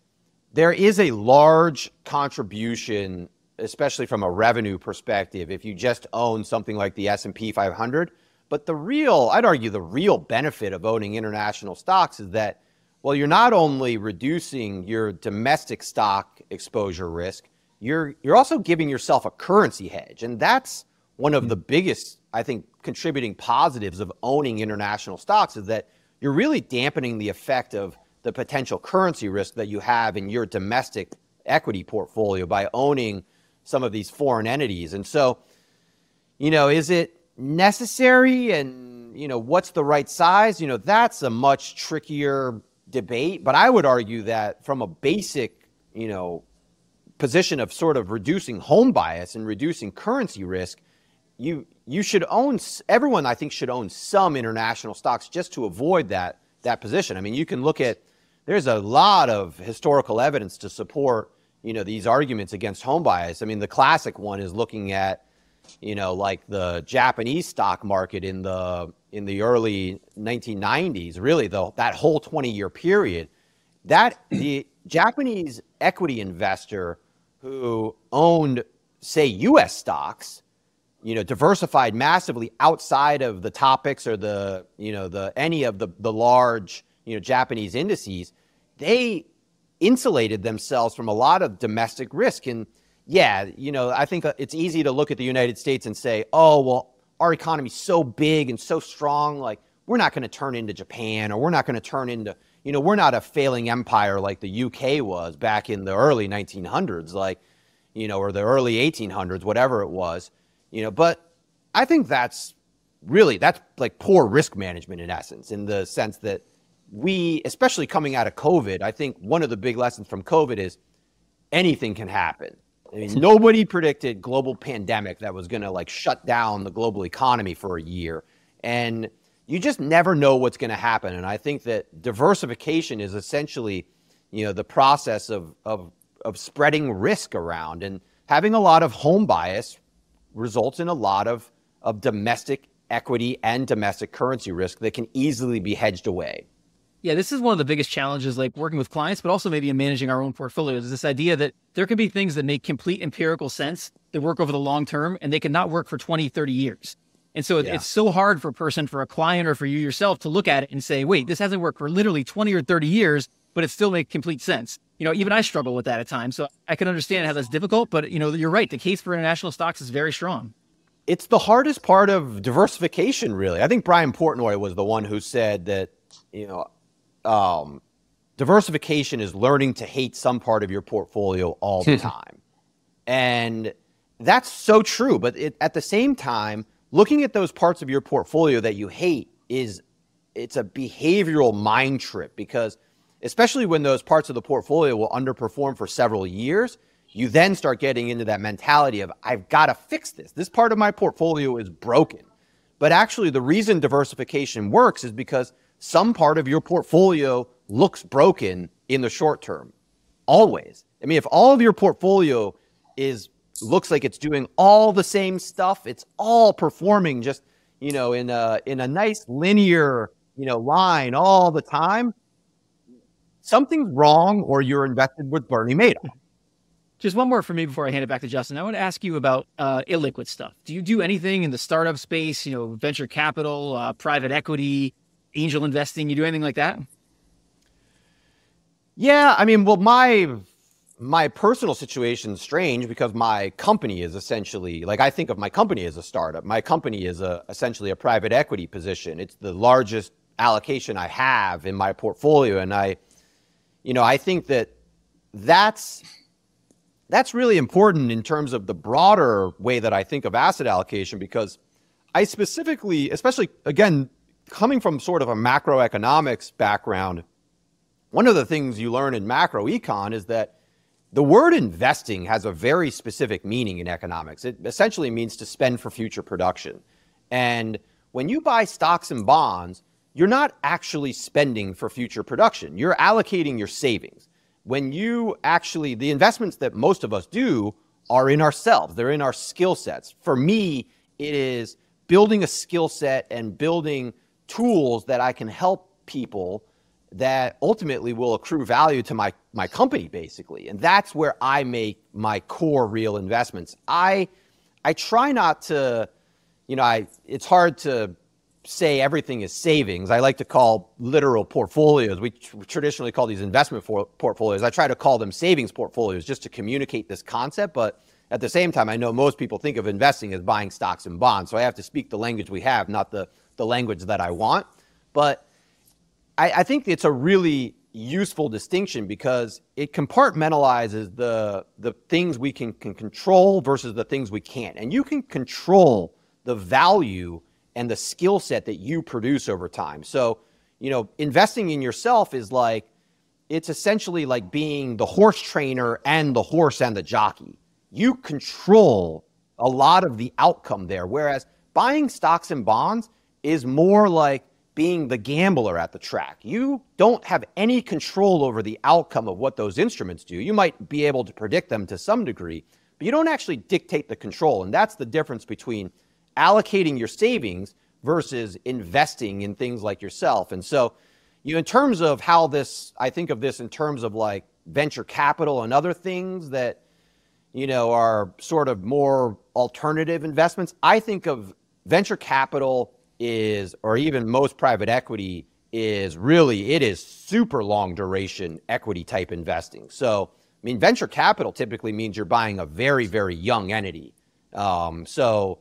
there is a large contribution especially from a revenue perspective if you just own something like the S&P 500 but the real, I'd argue, the real benefit of owning international stocks is that, well, you're not only reducing your domestic stock exposure risk, you're you're also giving yourself a currency hedge, and that's one of the hmm. biggest, I think, contributing positives of owning international stocks is that you're really dampening the effect of the potential currency risk that you have in your domestic equity portfolio by owning some of these foreign entities. And so, you know, is it necessary? And you know what's the right size? You know that's a much trickier debate. But i would argue that from a basic you know position of sort of reducing home bias and reducing currency risk you you should own everyone i think should own some international stocks just to avoid that that position. I mean you can look at there's a lot of historical evidence to support you know these arguments against home bias. I mean the classic one is looking at you know, like the Japanese stock market in the in the early 1990s, really the that whole 20 year period, that the Japanese equity investor who owned say US stocks, you know, diversified massively outside of the Topix or the, you know, the any of the the large, you know, Japanese indices, they insulated themselves from a lot of domestic risk. And yeah, you know, I think uh, it's easy to look at the United States and say, "Oh, well, our economy's so big and so strong, like we're not going to turn into Japan or we're not going to turn into, you know, we're not a failing empire like the UK was back in the early 1900s, like, you know, or the early 1800s, whatever it was, you know, but I think that's really that's like poor risk management in essence in the sense that we especially coming out of covid i think one of the big lessons from covid is anything can happen. I mean, nobody predicted global pandemic that was going to like shut down the global economy for a year, and you just never know what's going to happen. And I think that diversification is essentially, you know, the process of of of spreading risk around and having a lot of home bias results in a lot of of domestic equity and domestic currency risk that can easily be hedged away. Yeah, this is one of the biggest challenges, like working with clients, but also maybe in managing our own portfolios. Is this idea that there can be things that make complete empirical sense that work over the long term and they can not work for 20, 30 years. And so yeah. it's so hard for a person, for a client, or for you yourself to look at it and say, wait, this hasn't worked for literally 20 or 30 years, but it still makes complete sense. You know, even I struggle with that at times. So I can understand how that's difficult, but you know, you're right. The case for international stocks is very strong. It's the hardest part of diversification, really. I think Brian Portnoy was the one who said that, you know, um, diversification is learning to hate some part of your portfolio all the time. And that's so true. But it, at the same time, looking at those parts of your portfolio that you hate is it's a behavioral mind trip because especially when those parts of the portfolio will underperform for several years, you then start getting into that mentality of I've got to fix this. This part of my portfolio is broken. But actually the reason diversification works is because some part of your portfolio looks broken in the short term. Always. I mean, if all of your portfolio is looks like it's doing all the same stuff, it's all performing just, you know, in a in a nice linear, you know, line all the time, something's wrong or you're invested with Bernie Madoff. Just one more for me before I hand it back to Justin. I want to ask you about uh, illiquid stuff. Do you do anything in the startup space, you know, venture capital, uh, private equity, angel investing? You do anything like that? Yeah, I mean, well, my my personal situation is strange because my company is essentially like I think of my company as a startup. My company is a essentially a private equity position. It's the largest allocation I have in my portfolio, and I, you know, I think that that's that's really important in terms of the broader way that I think of asset allocation because I specifically, especially again, coming from sort of a macroeconomics background, one of the things you learn in macro econ is that the word investing has a very specific meaning in economics. It essentially means to spend for future production. And when you buy stocks and bonds, you're not actually spending for future production. You're allocating your savings. When you actually, the investments that most of us do are in ourselves, they're in our skill sets. For me, it is building a skill set and building tools that I can help people that ultimately will accrue value to my my company basically. And that's where i make my core real investments. I i try not to you know i it's hard to say everything is savings. I like to call literal portfolios. We tr- traditionally call these investment for- portfolios. I try to call them savings portfolios just to communicate this concept. But at the same time i know most people think of investing as buying stocks and bonds. So i have to speak the language we have not the the language that I want. But I, I think it's a really useful distinction because it compartmentalizes the the things we can, can control versus the things we can't. And you can control the value and the skill set that you produce over time. So, you know, investing in yourself is like it's essentially like being the horse trainer and the horse and the jockey. You control a lot of the outcome there. Whereas buying stocks and bonds, is more like being the gambler at the track. You don't have any control over the outcome of what those instruments do. You might be able to predict them to some degree, but you don't actually dictate the control. And that's the difference between allocating your savings versus investing in things like yourself. And so, you know, in terms of how this, I think of this in terms of like venture capital and other things that, you know, are sort of more alternative investments. I think of venture capital is, or even most private equity is really, it is super long duration equity type investing. So, I mean, venture capital typically means you're buying a very, very young entity. Um, so,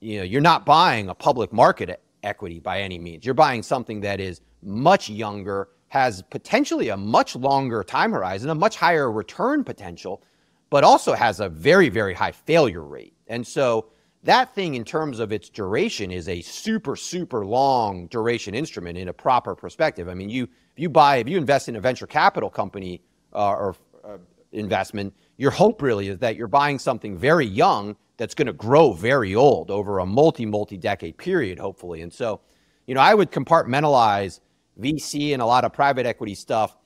you know, you're not buying a public market equity by any means. You're buying something that is much younger, has potentially a much longer time horizon, a much higher return potential, but also has a very, very high failure rate. And so that thing, in terms of its duration, is a super, super long duration instrument in a proper perspective. I mean, you if you buy, if you invest in a venture capital company uh, or uh, investment, your hope really is that you're buying something very young that's going to grow very old over a multi, multi decade period, hopefully. And so, you know, I would compartmentalize VC and a lot of private equity stuff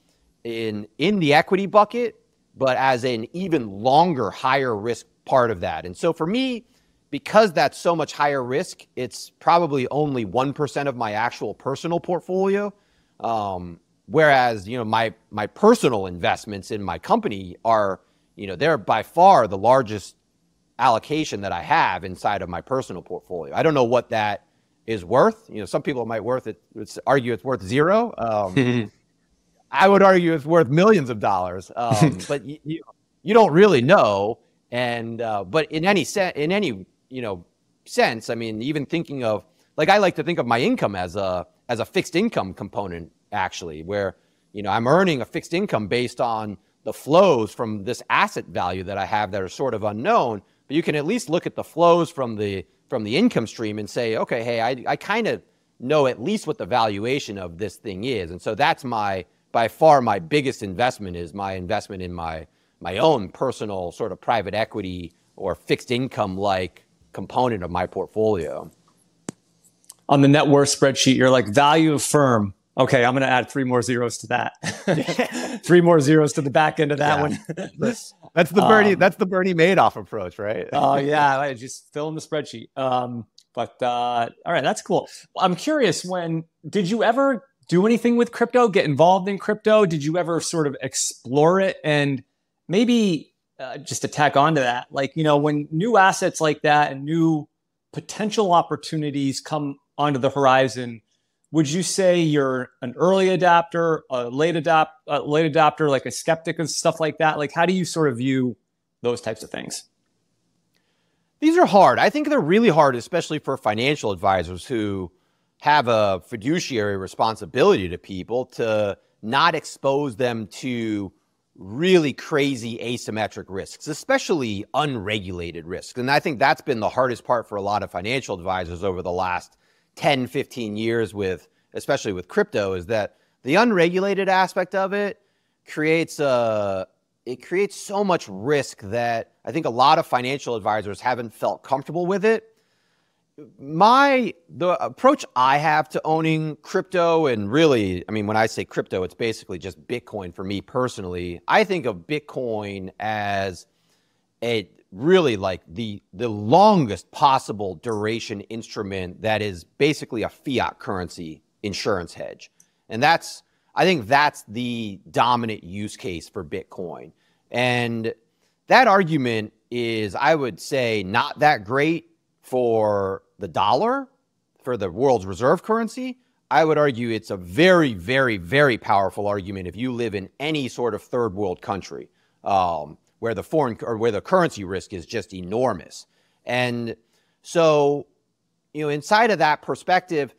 in in the equity bucket but as an even longer, higher risk part of that. And so for me, because that's so much higher risk, it's probably only 1% of my actual personal portfolio. Um, whereas, you know, my, my personal investments in my company are, you know, they're by far the largest allocation that I have inside of my personal portfolio. I don't know what that is worth. You know, some people might worth it, argue it's worth zero. Um, I would argue it's worth millions of dollars, um, but you, you, you don't really know. And uh, but in any set, in any you know sense, I mean, even thinking of like I like to think of my income as a as a fixed income component actually, where you know I'm earning a fixed income based on the flows from this asset value that I have that are sort of unknown. But you can at least look at the flows from the from the income stream and say, okay, hey, I I kind of know at least what the valuation of this thing is, and so that's my by far my biggest investment is my investment in my my own personal sort of private equity or fixed income like component of my portfolio. On the net worth spreadsheet, you're like value of firm. Okay, I'm going to add three more zeros to that. three more zeros to the back end of that yeah. one. that's the Bernie. Um, that's the Bernie Madoff approach, right? Oh uh, yeah, I just fill in the spreadsheet. Um, but uh, all right, that's cool. I'm curious. When did you ever do anything with crypto, get involved in crypto? Did you ever sort of explore it? And maybe uh, just to tack on to that, like, you know, when new assets like that and new potential opportunities come onto the horizon, would you say you're an early adapter, a late adapt, a late adapter, like a skeptic and stuff like that? Like, how do you sort of view those types of things? These are hard. I think they're really hard, especially for financial advisors who have a fiduciary responsibility to people to not expose them to really crazy asymmetric risks, especially unregulated risks. And I think that's been the hardest part for a lot of financial advisors over the last 10, 15 years with especially with crypto is that the unregulated aspect of it creates a it creates so much risk that I think a lot of financial advisors haven't felt comfortable with it my the approach I have to owning crypto and really, I mean, when I say crypto, it's basically just Bitcoin for me personally. I think of Bitcoin as a really like the the longest possible duration instrument that is basically a fiat currency insurance hedge. And that's I think that's the dominant use case for Bitcoin. And that argument is I would say not that great for the dollar, for the world's reserve currency, I would argue it's a very, very, very powerful argument if you live in any sort of third world country um, where the foreign or where the currency risk is just enormous. And so, you know, inside of that perspective,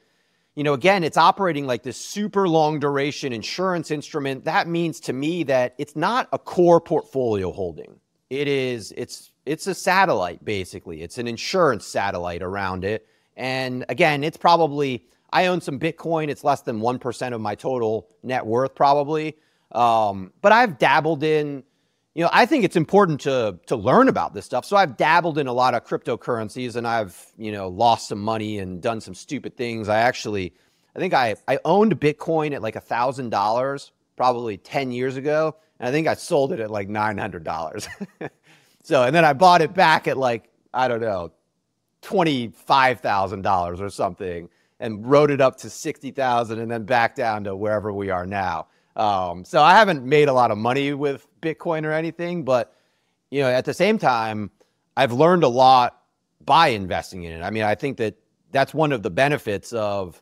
you know, again, it's operating like this super long duration insurance instrument. That means to me that it's not a core portfolio holding. It is, it's it's a satellite, basically. It's an insurance satellite around it. And again, it's probably, I own some Bitcoin. It's less than 1% of my total net worth, probably. Um, but I've dabbled in, you know, I think it's important to, to learn about this stuff. So I've dabbled in a lot of cryptocurrencies and I've, you know, lost some money and done some stupid things. I actually, I think I, I owned Bitcoin at like a thousand dollars probably 10 years ago. And I think I sold it at like $900. So, and then I bought it back at like, I don't know, $25,000 or something and wrote it up to 60,000 and then back down to wherever we are now. Um, so I haven't made a lot of money with Bitcoin or anything, but you know, at the same time, I've learned a lot by investing in it. I mean, I think that that's one of the benefits of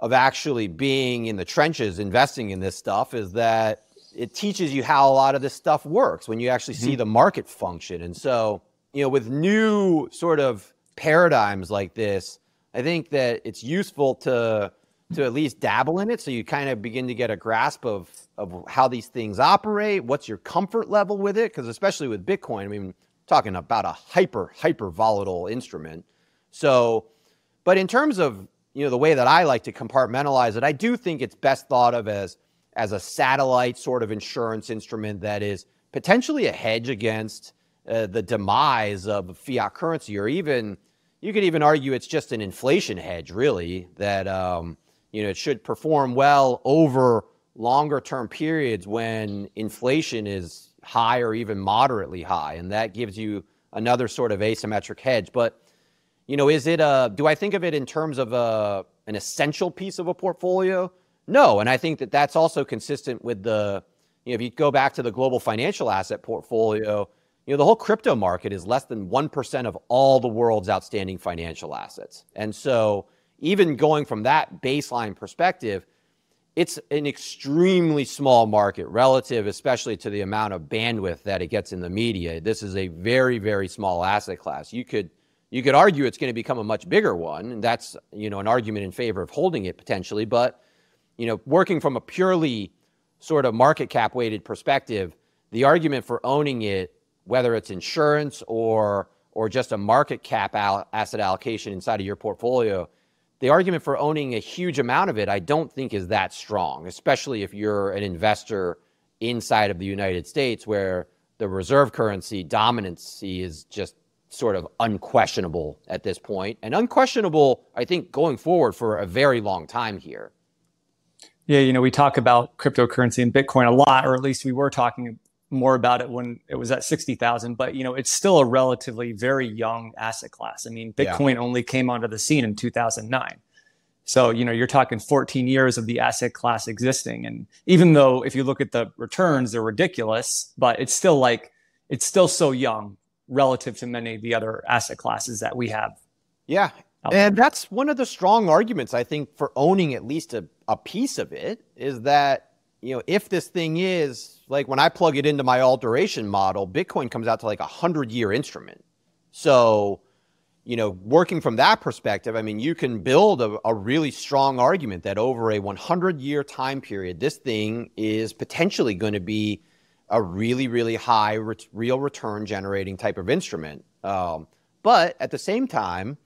of actually being in the trenches investing in this stuff is that it teaches you how a lot of this stuff works when you actually mm-hmm. see the market function. And so, you know, with new sort of paradigms like this, I think that it's useful to to at least dabble in it so you kind of begin to get a grasp of of how these things operate, what's your comfort level with it because especially with Bitcoin, I mean, talking about a hyper hyper volatile instrument. So, but in terms of, you know, the way that I like to compartmentalize it, I do think it's best thought of as as a satellite sort of insurance instrument that is potentially a hedge against uh, the demise of fiat currency or even you could even argue it's just an inflation hedge, really, that um, you know it should perform well over longer term periods when inflation is high or even moderately high, and that gives you another sort of asymmetric hedge. But you know, is it a? Do I think of it in terms of a an essential piece of a portfolio? No, and I think that that's also consistent with the. You know, if you go back to the global financial asset portfolio, you know, the whole crypto market is less than 1% of all the world's outstanding financial assets. And so, even going from that baseline perspective, it's an extremely small market relative, especially to the amount of bandwidth that it gets in the media. This is a very, very small asset class. You could you could argue it's going to become a much bigger one, and that's you know an argument in favor of holding it potentially. But you know, working from a purely sort of market cap weighted perspective, the argument for owning it whether it's insurance or or just a market cap asset allocation inside of your portfolio, the argument for owning a huge amount of it, I don't think is that strong, especially if you're an investor inside of the United States where the reserve currency dominancy is just sort of unquestionable at this point and unquestionable, I think, going forward for a very long time here. Yeah, you know, we talk about cryptocurrency and Bitcoin a lot, or at least we were talking more about it when it was at 60,000, but you know, it's still a relatively very young asset class. I mean, Bitcoin yeah. only came onto the scene in 2009. So, you know, you're talking 14 years of the asset class existing. And even though if you look at the returns, they're ridiculous, but it's still like, it's still so young relative to many of the other asset classes that we have. Yeah. And that's one of the strong arguments, I think, for owning at least a, a piece of it is that you know, if this thing is like when I plug it into my all duration model, Bitcoin comes out to like a hundred year instrument. So, you know, working from that perspective, I mean, you can build a, a really strong argument that over a 100 year time period, this thing is potentially going to be a really, really high re- real return generating type of instrument. Um, but at the same time,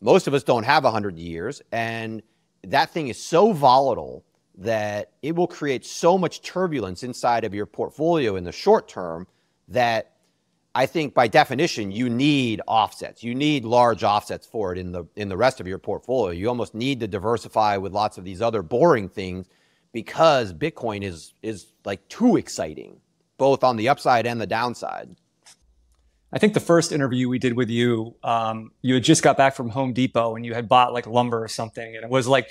most of us don't have 100 years, and that thing is so volatile that it will create so much turbulence inside of your portfolio in the short term that I think by definition you need offsets. You need large offsets for it in the in the rest of your portfolio. You almost need to diversify with lots of these other boring things because Bitcoin is is like too exciting, both on the upside and the downside. I think the first interview we did with you, um, you had just got back from Home Depot and you had bought like lumber or something, and it was like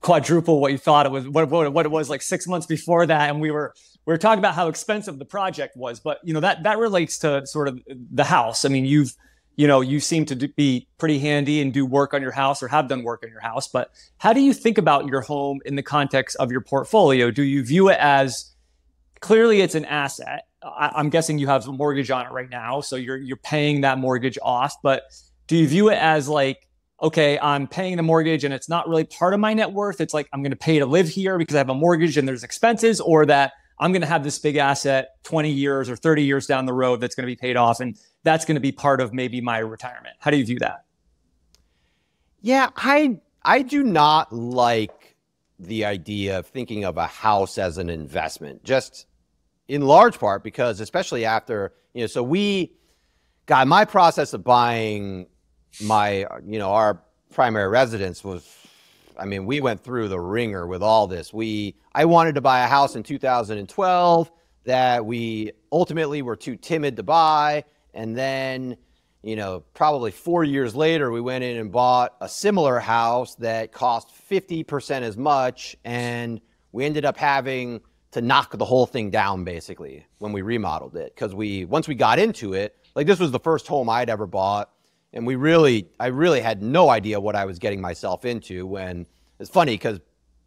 quadruple what you thought it was what, what, what it was like six months before that and we were we were talking about how expensive the project was but you know that that relates to sort of the house. I mean you've you know you seem to be pretty handy and do work on your house or have done work on your house but how do you think about your home in the context of your portfolio? Do you view it as clearly it's an asset I, i'm guessing you have a mortgage on it right now so you're you're paying that mortgage off but do you view it as like okay, I'm paying the mortgage and it's not really part of my net worth. It's like I'm going to pay to live here because I have a mortgage and there's expenses, or that I'm going to have this big asset 20 years or 30 years down the road that's going to be paid off. And that's going to be part of maybe my retirement. How do you view that? Yeah, I I do not like the idea of thinking of a house as an investment. Just in large part because especially after, you know, so we got my process of buying my, you know, our primary residence was, I mean, we went through the wringer with all this. We, I wanted to buy a house in 2012 that we ultimately were too timid to buy. And then, you know, probably four years later, we went in and bought a similar house that cost 50% as much. And we ended up having to knock the whole thing down basically when we remodeled it. Because we once we got into it like this was the first home i'd ever bought and we really i really had no idea what i was getting myself into when it's funny because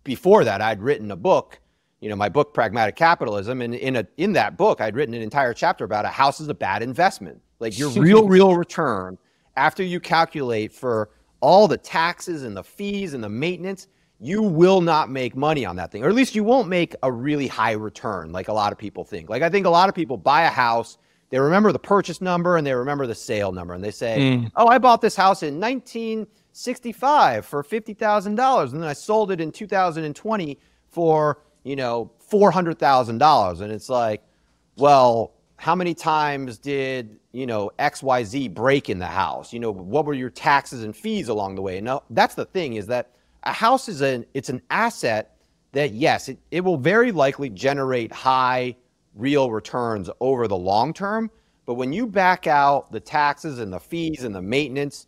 before that i'd written a book you know my book pragmatic capitalism and in a in that book i'd written an entire chapter about a house is a bad investment. Like your real real return after you calculate for all the taxes and the fees and the maintenance you will not make money on that thing, or at least you won't make a really high return like a lot of people think. Like I think a lot of people buy a house, they remember the purchase number and they remember the sale number, and they say, mm. "Oh, I bought this house in 1965 for fifty thousand dollars, and then I sold it in 2020 for you know four hundred thousand dollars," and it's like, well. How many times did you know XYZ break in the house? You know, what were your taxes and fees along the way? No, that's the thing is that a house is an it's an asset that yes, it, it will very likely generate high real returns over the long term. But when you back out the taxes and the fees and the maintenance,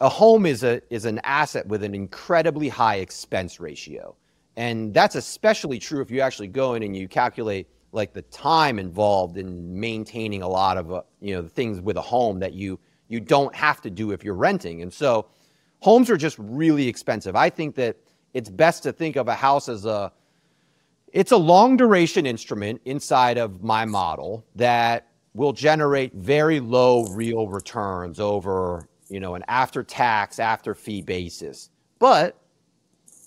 a home is a is an asset with an incredibly high expense ratio. And that's especially true if you actually go in and you calculate like the time involved in maintaining a lot of uh, you know the things with a home that you you don't have to do if you're renting. And so homes are just really expensive. I think that it's best to think of a house as a it's a long duration instrument inside of my model that will generate very low real returns over, you know, an after tax, after fee basis. But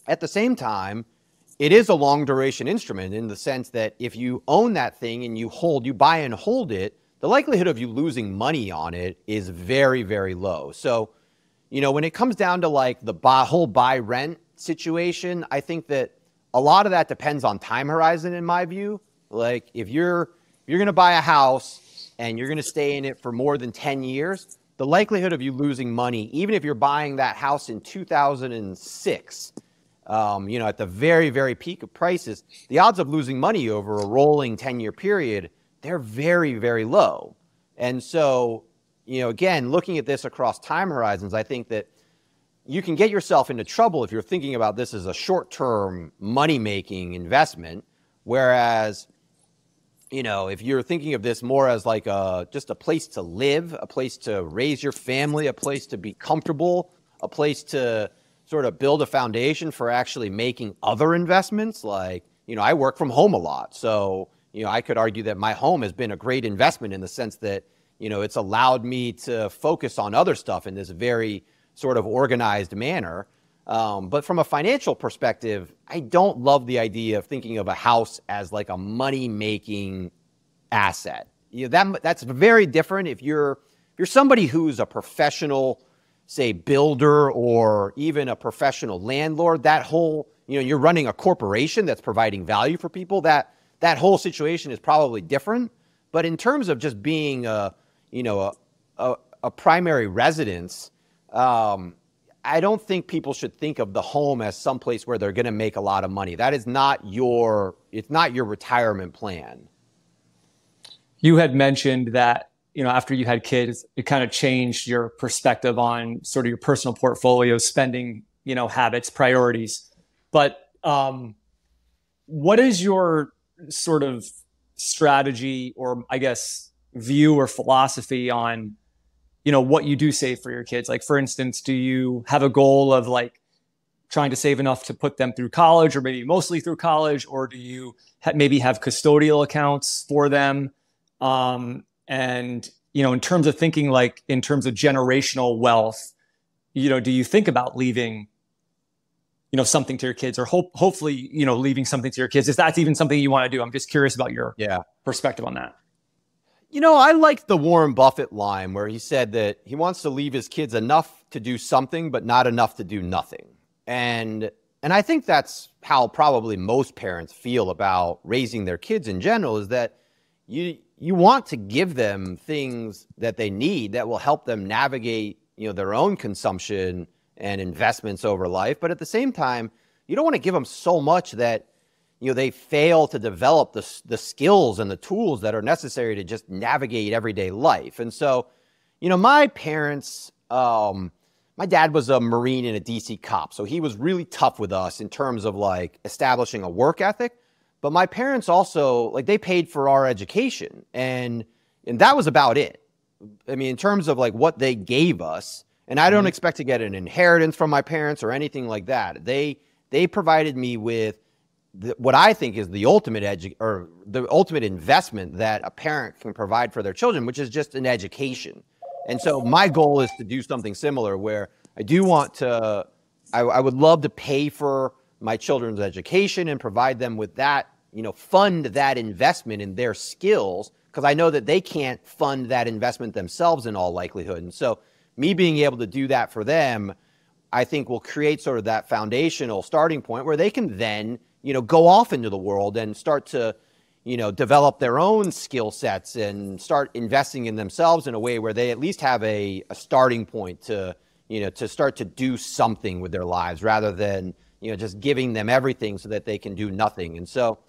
at the same time, it is a long duration instrument in the sense that if you own that thing and you hold, you buy and hold it, the likelihood of you losing money on it is very, very low. So you know, when it comes down to like the buy, whole buy rent situation, I think that a lot of that depends on time horizon in my view. Like if you're if you're going to buy a house and you're going to stay in it for more than 10 years, the likelihood of you losing money, even if you're buying that house in 2006, um, you know, at the very, very peak of prices, the odds of losing money over a rolling 10 year period, they're very, very low. And so you know, again, looking at this across time horizons, I think that you can get yourself into trouble if you're thinking about this as a short term money making investment. Whereas, you know, if you're thinking of this more as like a just a place to live, a place to raise your family, a place to be comfortable, a place to sort of build a foundation for actually making other investments, like, you know, I work from home a lot. So, you know, I could argue that my home has been a great investment in the sense that you know, it's allowed me to focus on other stuff in this very sort of organized manner. Um, but from a financial perspective, I don't love the idea of thinking of a house as like a money making asset. You know, that that's very different if you're if you're somebody who's a professional, say builder or even a professional landlord. That whole you know you're running a corporation that's providing value for people. That that whole situation is probably different. But in terms of just being a you know, a, a, a primary residence, um, I don't think people should think of the home as some place where they're going to make a lot of money. That is not your it's not your retirement plan. You had mentioned that, you know, after you had kids, it kind of changed your perspective on sort of your personal portfolio spending, you know, habits, priorities. But um, what is your sort of strategy or I guess view or philosophy on you know what you do save for your kids. Like for instance do you have a goal of like trying to save enough to put them through college or maybe mostly through college? Or do you ha- maybe have custodial accounts for them? Um, and you know in terms of thinking like in terms of generational wealth you know do you think about leaving you know something to your kids? Or hope hopefully you know leaving something to your kids. If that's even something you want to do i'm just curious about your yeah. perspective on that you know, I like the Warren Buffett line where he said that he wants to leave his kids enough to do something, but not enough to do nothing. And and I think that's how probably most parents feel about raising their kids in general is that you you want to give them things that they need that will help them navigate, you know, their own consumption and investments over life, but at the same time, you don't want to give them so much that you know, they fail to develop the, the skills and the tools that are necessary to just navigate everyday life. And so, you know, my parents, um, my dad was a Marine and a DC cop. So he was really tough with us in terms of like establishing a work ethic. but my parents also like they paid for our education and and that was about it. I mean, in terms of like what they gave us, and I don't mm-hmm. expect to get an inheritance from my parents or anything like that. They they provided me with the, what I think is the ultimate edu- or the ultimate investment that a parent can provide for their children, which is just an education. And so my goal is to do something similar where I do want to, I, I would love to pay for my children's education and provide them with that, you know, fund that investment in their skills because I know that they can't fund that investment themselves in all likelihood. And so me being able to do that for them, I think will create sort of that foundational starting point where they can then, you know, go off into the world and start to, you know, develop their own skill sets and start investing in themselves in a way where they at least have a, a starting point to, you know, to start to do something with their lives rather than, you know, just giving them everything so that they can do nothing. And so,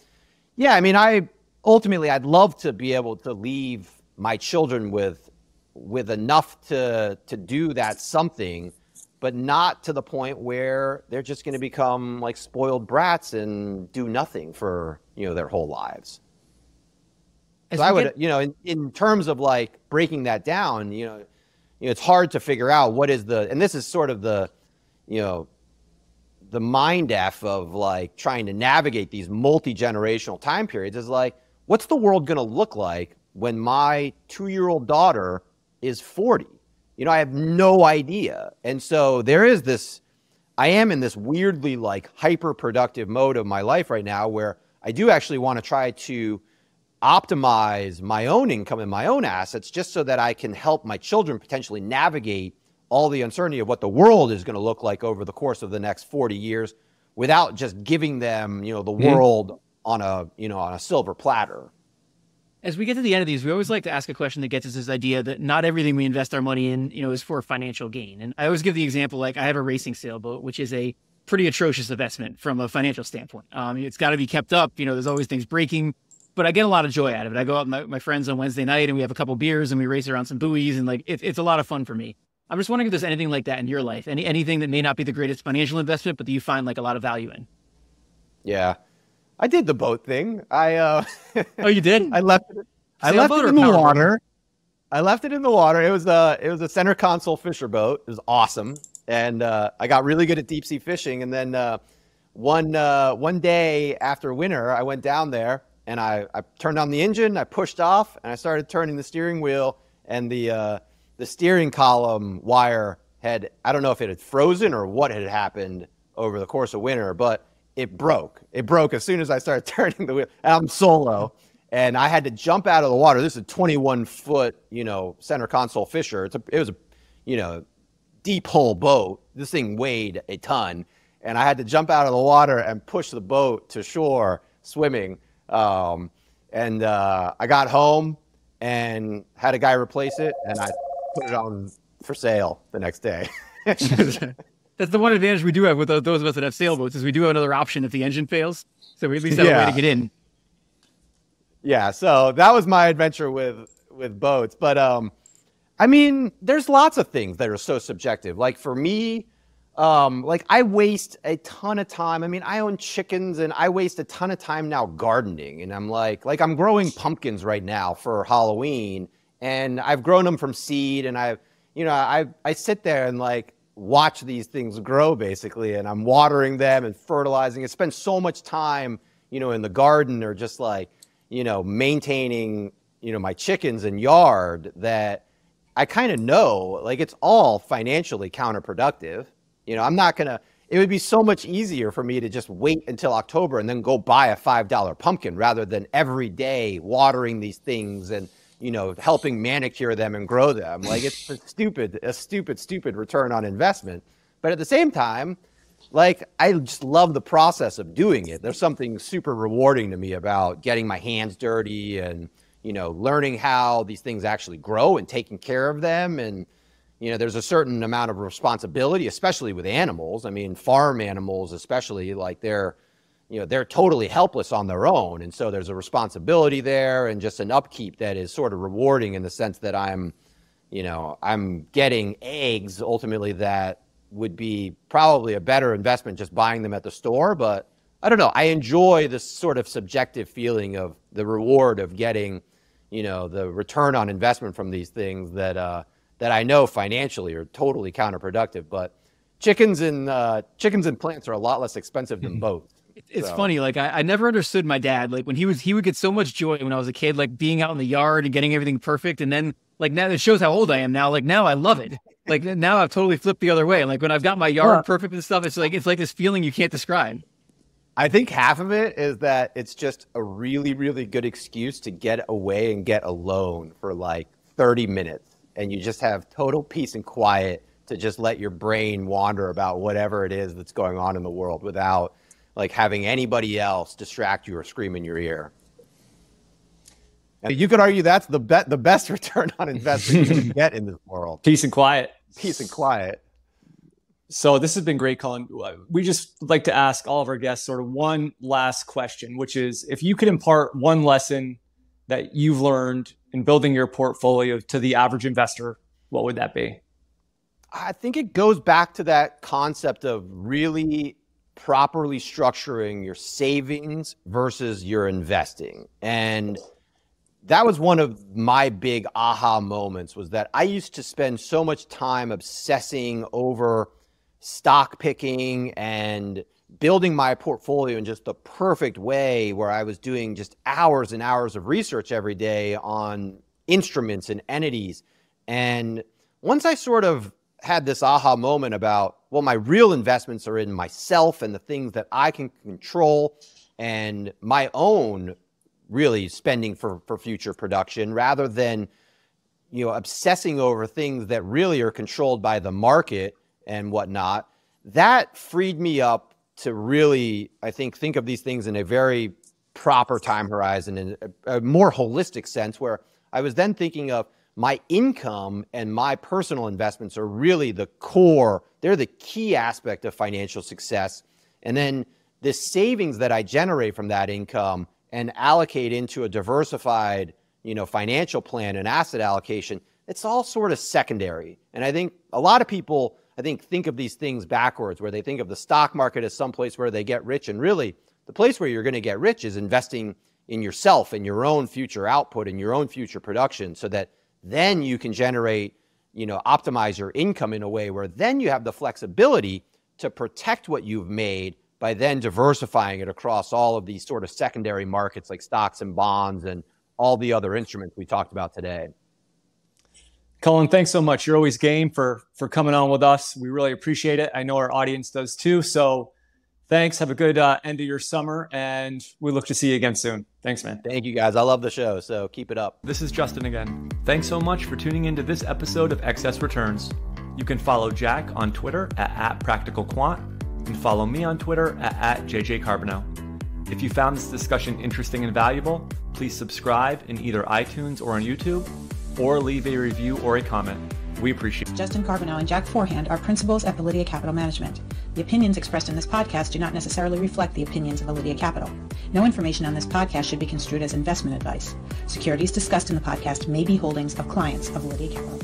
yeah, I mean, I ultimately I'd love to be able to leave my children with with enough to to do that something but not to the point where they're just going to become like spoiled brats and do nothing for you know their whole lives so I would, get... you know, in, in terms of like breaking that down, you know, you know, it's hard to figure out what is the, and this is sort of the, you know, the mind f of like trying to navigate these multi generational time periods is like, what's the world going to look like when my two year old daughter is 40? You know, I have no idea. And so there is this, I am in this weirdly like hyper productive mode of my life right now where I do actually want to try to optimize my own income and my own assets just so that I can help my children potentially navigate all the uncertainty of what the world is going to look like over the course of the next 40 years without just giving them, you know, the mm-hmm. world on a, you know, on a silver platter. As we get to the end of these, we always like to ask a question that gets us this idea that not everything we invest our money in, you know, is for financial gain. And I always give the example like I have a racing sailboat, which is a pretty atrocious investment from a financial standpoint. Um, it's got to be kept up. You know, there's always things breaking but I get a lot of joy out of it. I go out with my, my friends on Wednesday night and we have a couple beers and we race around some buoys and like it, it's a lot of fun for me. I'm just wondering if there's anything like that in your life, any anything that may not be the greatest financial investment, but that you find like a lot of value in. Yeah, I did the boat thing. I uh, oh, you did? I left it. I left it in the water. I left it in the water. It was a it was a center console fisher boat. It was awesome, and uh, I got really good at deep sea fishing. And then uh, one uh, one day after winter, I went down there and I, I turned on the engine, I pushed off, and I started turning the steering wheel, and the uh, the steering column wire had I don't know if it had frozen or what had happened over the course of winter, but it broke. It broke as soon as I started turning the wheel. I'm solo, and I had to jump out of the water. This is a 21 foot, you know, center console Fisher. It's a, it was a, you know, deep hole boat. This thing weighed a ton, and I had to jump out of the water and push the boat to shore swimming um, and uh, I got home and had a guy replace it, and I put it on for sale the next day. That's the one advantage we do have with those of us that have sailboats is we do have another option if the engine fails, so we at least have yeah. a way to get in. Yeah, so that was my adventure with with boats, but um, I mean, there's lots of things that are so subjective. Like for me, um, like I waste a ton of time. I mean, I own chickens and I waste a ton of time now gardening. And I'm like, like I'm growing pumpkins right now for Halloween, and I've grown them from seed, and I've, you know, I I sit there and like watch these things grow basically, and I'm watering them and fertilizing. I spend so much time, you know, in the garden or just like, you know, maintaining, you know, my chickens and yard that I kind of know like it's all financially counterproductive you know, I'm not to, it would be so much easier for me to just wait until October and then go buy a $5 pumpkin rather than every day watering these things and, you know, helping manicure them and grow them. Like it's a stupid, a stupid, stupid return on investment. But at the same time, like I just love the process of doing it. There's something super rewarding to me about getting my hands dirty and, you know, learning how these things actually grow and taking care of them and, you know there's a certain amount of responsibility especially with animals i mean farm animals especially like they're you know they're totally helpless on their own and so there's a responsibility there and just an upkeep that is sort of rewarding in the sense that i'm you know i'm getting eggs ultimately that would be probably a better investment just buying them at the store but I don't know. I enjoy this sort of subjective feeling of the reward of getting, you know, the return on investment from these things that uh, that I know financially are totally counterproductive. But chickens and uh, chickens and plants are a lot less expensive than both. It's so. funny. Like I, I never understood my dad. Like when he was, he would get so much joy when I was a kid, like being out in the yard and getting everything perfect. And then like now it shows how old I am now. Like now I love it. Like now I've totally flipped the other way. Like when I've got my yard perfect and stuff, it's like it's like this feeling you can't describe. I think half of it is that it's just a really, really good excuse to get away and get alone for like 30 minutes. And you just have total peace and quiet to just let your brain wander about whatever it is that's going on in the world without like having anybody else distract you or scream in your ear. And you could argue that's the be- the best return on investment you can get in this world. Peace and quiet. Peace and quiet. So this has been great, Cullen. We just like to ask all of our guests sort of one last question, which is if you could impart one lesson that you've learned in building your portfolio to the average investor, what would that be? I think it goes back to that concept of really properly structuring your savings versus your investing. And that was one of my big aha moments was that I used to spend so much time obsessing over stock picking and building my portfolio in just the perfect way where I was doing just hours and hours of research every day on instruments and entities. And once I sort of had this aha moment about, well, my real investments are in myself and the things that I can control and my own really spending for, for future production rather than, you know, obsessing over things that really are controlled by the market and whatnot. That freed me up to really, I think, think of these things in a very proper time horizon in a, a more holistic sense where I was then thinking of my income and my personal investments are really the core, they're the key aspect of financial success. And then the savings that I generate from that income and allocate into a diversified, you know, financial plan and asset allocation, it's all sort of secondary. And I think a lot of people, I think, think of these things backwards, where they think of the stock market as some place where they get rich. And really, the place where you're going to get rich is investing in yourself and your own future output and your own future production so that then you can generate, you know, optimize your income in a way where then you have the flexibility to protect what you've made by then diversifying it across all of these sort of secondary markets like stocks and bonds and all the other instruments we talked about today. Cullen, thanks so much. You're always game for for coming on with us. We really appreciate it. I know our audience does too. So thanks. Have a good uh, end of your summer, and we look to see you again soon. Thanks, man. Thank you, guys. I love the show, so keep it up. This is Justin again. Thanks so much for tuning into this episode of Excess Returns. You can follow Jack on Twitter at, at PracticalQuant and follow me on Twitter at, at JJ If you found this discussion interesting and valuable, please subscribe in either iTunes or on YouTube, or leave a review or a comment. We appreciate. Justin Carbonneau and Jack Forehand are principals at Validea Capital Management. The opinions expressed in this podcast do not necessarily reflect the opinions of Validea Capital. No information on this podcast should be construed as investment advice. Securities discussed in the podcast may be holdings of clients of Validea Capital.